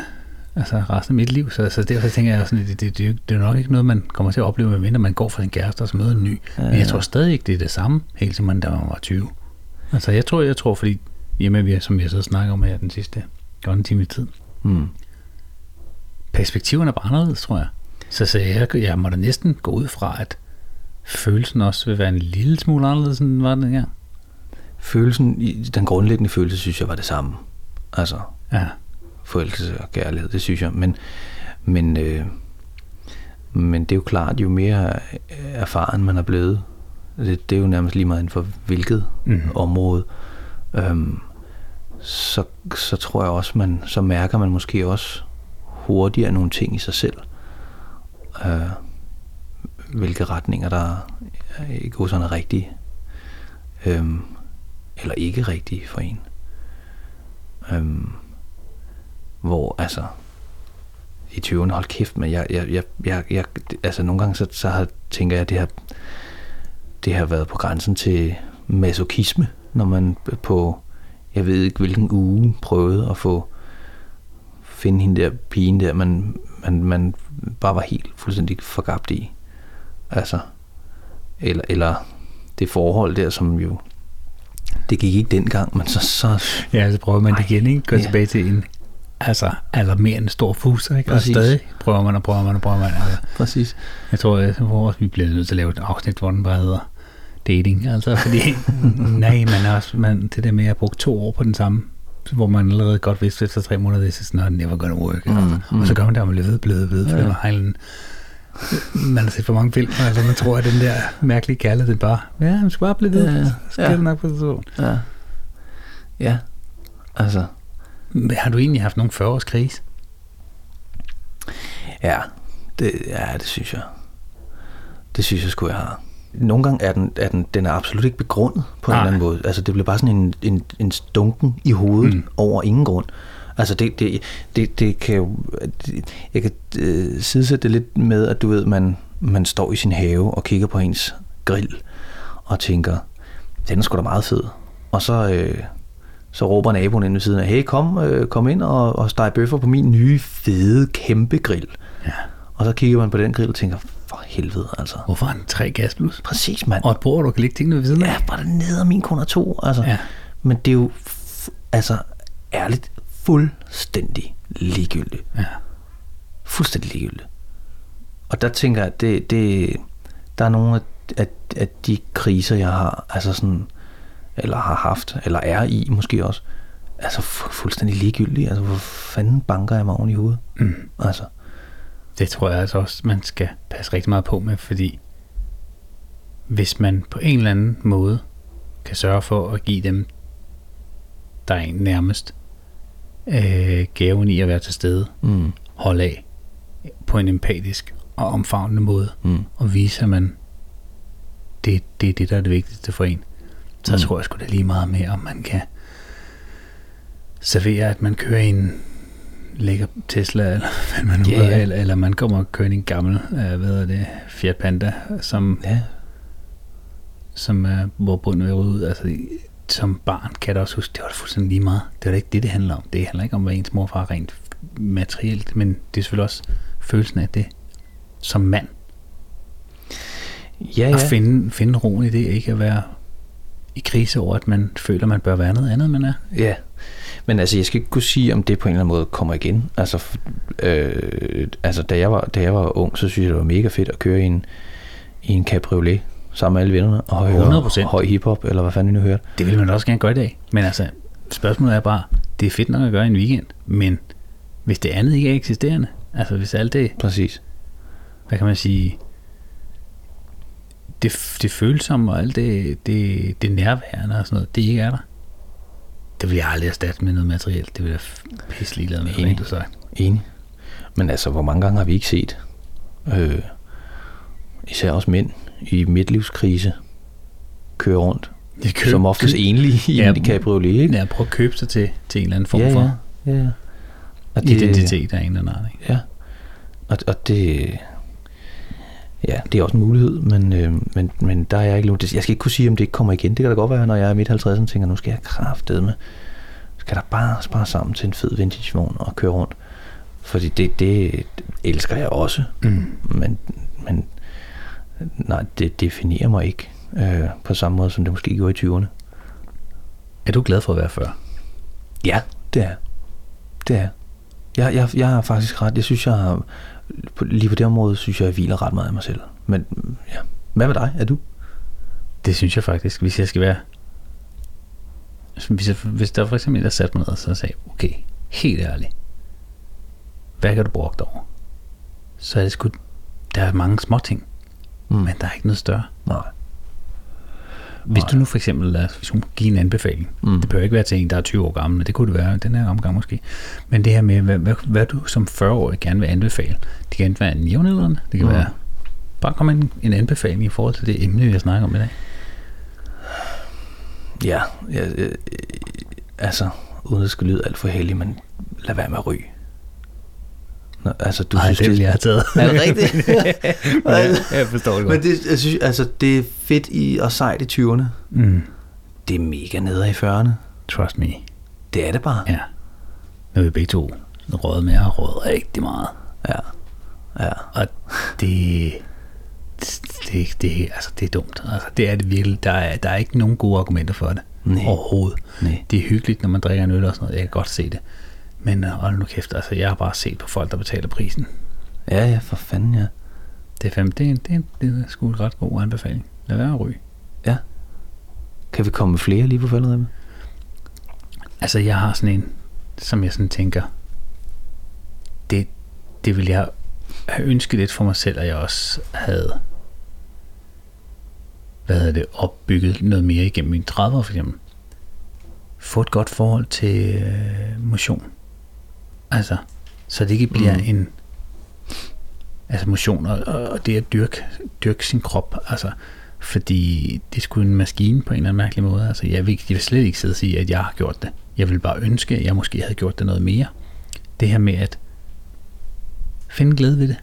altså resten af mit liv, så, så derfor tænker jeg sådan, det, det, det, er det er nok ikke noget, man kommer til at opleve, medmindre man går fra sin kæreste og så møder en ny. Ja, Men jeg tror stadig ikke, det er det samme, helt som man, da man var 20. Altså jeg tror, jeg tror, fordi hjemme, vi, som vi har så snakket om her den sidste godt en time i tid, Mm. perspektiverne er bare anderledes, tror jeg. Så, så jeg, jeg må da næsten gå ud fra, at følelsen også vil være en lille smule anderledes, end den var den her. Følelsen, den grundlæggende følelse, synes jeg var det samme. Altså, Ja, forelskelse og kærlighed, det synes jeg. Men, men, øh, men det er jo klart, jo mere erfaren man er blevet, det, det er jo nærmest lige meget inden for hvilket mm. område, øhm, så, så tror jeg også, man, så mærker man måske også hurtigere nogle ting i sig selv. Øh, hvilke retninger, der ikke går sådan er rigtige. Øhm, eller ikke rigtige for en. Øhm, hvor altså i 20'erne, hold kæft, men jeg, jeg, jeg, jeg, jeg altså nogle gange så, så har, tænker jeg, at det har, det har været på grænsen til masochisme, når man på, jeg ved ikke hvilken uge, prøvede at få finde hende der pigen der, man, man, man bare var helt fuldstændig forgabt i. Altså, eller, eller det forhold der, som jo, det gik ikke dengang, men så, så ja så prøver man det igen, ikke? Gå ja. tilbage til en altså alarmerende stor fuser, ikke? Og Præcis. stadig prøver man og prøver man og prøver man. Altså, præcis. jeg tror, også, vi bliver nødt til at lave et afsnit, hvor den bare hedder dating. Altså, fordi, (laughs) nej, man er også, man, det der med at bruge to år på den samme, hvor man allerede godt vidste efter tre måneder, this is not never gonna work. Mm, Mm, mm. Og så gør man det, og man bliver ved, ved, for Ja. man, man har set for mange film, altså man tror, at den der mærkelige kærlighed, det er bare, ja, man skal bare blive ved, Ja, så skal ja. det nok på det Ja. Ja. Altså, Har du egentlig haft nogen 40-års krise? ja. Det, ja, det synes jeg. Det synes jeg sgu, jeg har. Nogle gange er den, er den, den er absolut ikke begrundet på en Nej. eller anden måde. Altså, det bliver bare sådan en, en, en stunken i hovedet Mm. mm. over ingen grund. Altså, det, det, det, det kan jo... Det, jeg kan øh, sidesætte det lidt med, at du ved, man, man står i sin have og kigger på ens grill og tænker, den er sgu da meget fed. Og så, øh, så råber naboen inde ved siden af, hey, kom, øh, kom ind og, og steg bøffer på min nye, fede, kæmpe grill. Ja. Og så kigger man på den grill og tænker, for helvede altså. Hvorfor har den tre gasblus? Præcis, mand. Og et bord, du kan lægge tingene ved siden af? Ja, var det nede af min kun er to. Altså. Ja. Men det er jo, f- altså, ærligt, fuldstændig ligegyldigt. Ja. Fuldstændig ligegyldigt. Og der tænker jeg, at det, det, der er nogle af, af, af de kriser, jeg har, altså sådan, eller har haft, eller er i måske også, altså fu- fuldstændig ligegyldige. Altså, hvor fanden banker jeg mig oven i hovedet? Mm. Altså, Det tror jeg altså også, man skal passe rigtig meget på med, fordi hvis man på en eller anden måde kan sørge for at give dem, der er en nærmest, øh, gaven i at være til stede, mm, holde af på en empatisk og omfavnende måde, mm, og vise, at man, det, det er det, der er det vigtigste for en, så Mm. tror jeg sgu da lige meget mere, om man kan servere, at man kører i en lækker Tesla, eller (laughs) hvad man nu yeah. ja. eller, eller man kommer og kører i en gammel, øh, hvad er det, Fiat Panda, som, ja, som er, hvor bunden rydde ud. Altså, som barn kan jeg da også huske, det var da fuldstændig lige meget. Det var da ikke det, det handler om. Det handler ikke om, hvad ens morfar er rent materielt, men det er selvfølgelig også følelsen af det som mand. ja, Ja. ja. At finde, finde roen i det, ikke at være i krise over, at man føler, man bør være noget andet, man er. Ja, Men altså, jeg skal ikke kunne sige, om det på en eller anden måde kommer igen. Altså, øh, altså da, jeg var, da jeg var ung, så synes jeg, det var mega fedt at køre i en, i en cabriolet sammen med alle vennerne og høre 100%. høj hiphop, eller hvad fanden vi nu hørte. Det vil man også gerne gøre i dag. Men altså, spørgsmålet er bare, det er fedt nok at gøre i en weekend, men hvis det andet ikke er eksisterende, altså hvis alt det, Præcis. hvad kan man sige, det, det følsomme og alt det, det, det nærværende og sådan noget, det ikke er der. Det vil jeg aldrig erstatte med noget materielt. Det vil jeg pisse ligeglad med, Enig. ud sagt. Enig. Men altså, hvor mange gange har vi ikke set, øh, især også mænd i midtlivskrise, køre rundt, Det køb, som oftest enlige i Ja, en cabriolet, ikke? Ja, prøv at købe sig til, til en eller anden form ja, for ja, ja. Og identitet af en eller anden art. Ikke? Ja, og, og det, ja, det er også en mulighed, men, øh, men, men der er jeg ikke nogen, jeg skal ikke kunne sige, om det ikke kommer igen. Det kan da godt være, når jeg er midt 50'erne, tænker, nu skal jeg kraftedeme, med, skal der bare spare sammen til en fed vintage-vogn og køre rundt. Fordi det, det, det elsker jeg også, Mm. men, men nej, det definerer mig ikke øh, på samme måde, som det måske gjorde i 20'erne. Er du glad for at være før? Ja, det er. Det er. Jeg, jeg, jeg har faktisk ret. Jeg synes, jeg har, på, lige på det område, synes jeg, jeg hviler ret meget af mig selv. Men ja. Hvad med dig? Er du? Det synes jeg faktisk, hvis jeg skal være... Hvis, jeg, hvis der for eksempel der satte mig ned og så sagde, okay, helt ærligt, hvad kan du bruge dig over? Så er det sgu, der er mange små ting, Mm. men der er ikke noget større. Nej. Hvis du nu for eksempel, lad os hun give en anbefaling, Mm. det behøver ikke være til en, der er 20 år gammel, men det kunne det være den her omgang måske. Men det her med, hvad, hvad, hvad du som 40-årig gerne vil anbefale, det kan enten være en jævnaldrende, det kan Mm. være, bare komme en, en anbefaling i forhold til det emne, vi har snakket om i dag. Ja, ja øh, altså, uden at det skal lyde alt for heldig, men lad være med at ryge. Nå, altså, du Nej, synes, det ville jeg have taget. (laughs) Er det rigtigt? (laughs) ja, jeg forstår det godt. men det, jeg synes, altså, det er fedt i og sejt i 20'erne. Mm. Det er mega nede i 40'erne. Trust me. Det er det bare. Ja. Nu er vi begge to røget med, har røget rigtig meget. Ja. Ja. Og det, det, det, altså, det er dumt. Altså, det er det virkelig. Der er, der er ikke nogen gode argumenter for det. Nej. Overhovedet. Nej. Det er hyggeligt, når man drikker en øl og sådan noget. Jeg kan godt se det. Men øh, hold nu kæft, altså, jeg har bare set på folk, der betaler prisen. Ja, ja, for fanden, ja. Det er, fem, det er, en- det er, det er sgu en ret god anbefaling. Lad være at ryge. Ja. Kan vi komme med flere lige på faldet af Altså, jeg har sådan en, som jeg sådan tænker, det, det vil jeg have ønsket lidt for mig selv, at jeg også havde hvad hedder det, opbygget noget mere igennem mine 30'er for eksempel. Få et godt forhold til øh, motion. Altså, så det ikke bliver Mm. mm. en altså motion og, og det at dyrke, dyrke sin krop, altså fordi det skulle en maskine på en eller anden mærkelig måde. Altså, jeg, vil, jeg vil slet ikke sidde og sige, at jeg har gjort det. Jeg vil bare ønske, at jeg måske havde gjort det noget mere. Det her med at finde glæde ved det.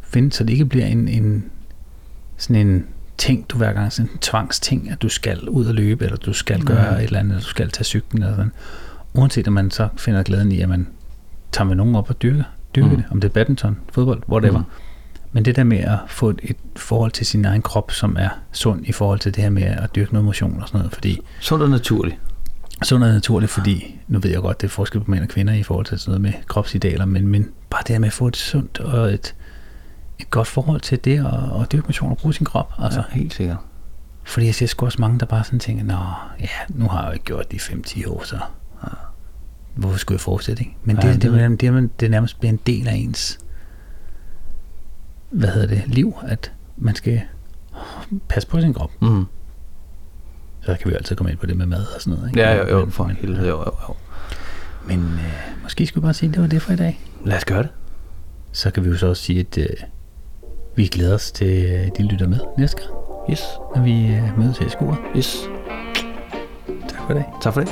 Finde, så det ikke bliver en, en sådan en ting, du hver gang, sådan en tvangsting, at du skal ud og løbe, eller du skal gøre Nej. et eller andet, eller du skal tage cyklen, eller sådan. Uanset om man så finder glæden i, at man tager med nogen op og dyrker, dyrker Mm. det, om det er badminton, fodbold, whatever. Mm. Men det der med at få et, et forhold til sin egen krop, som er sund i forhold til det her med at dyrke noget motion og sådan noget, fordi Sundt og naturligt. sund er naturligt, fordi nu ved jeg godt, det er forskel på mænd og kvinder i forhold til sådan noget med kropsidealer, men, men bare det her med at få et sundt og et, et godt forhold til det at, at dyrke motion og bruge sin krop. Altså, Altså, helt sikkert. fordi jeg ser sgu også mange, der bare sådan tænker, nå, ja, nu har jeg jo ikke gjort det i 5-10 år, så hvorfor skulle jeg fortsætte, ikke? Men Ja, det, det det, det, det, det, det nærmest bliver en del af ens, hvad hedder det, liv, at man skal passe på sin krop. Mm. Så kan vi altid komme ind på det med mad og sådan noget, ikke? Ja, jo, jo, Men- for men- helvede, jo, jo, jo. Men øh, måske skulle vi bare sige, at det var det for i dag. Lad os gøre det. Så kan vi jo så også sige, at øh, vi glæder os til, øh, de lytter med næste gang, Yes, når vi øh, mødes her i skuret. yes. Tak for dag. Tak for det.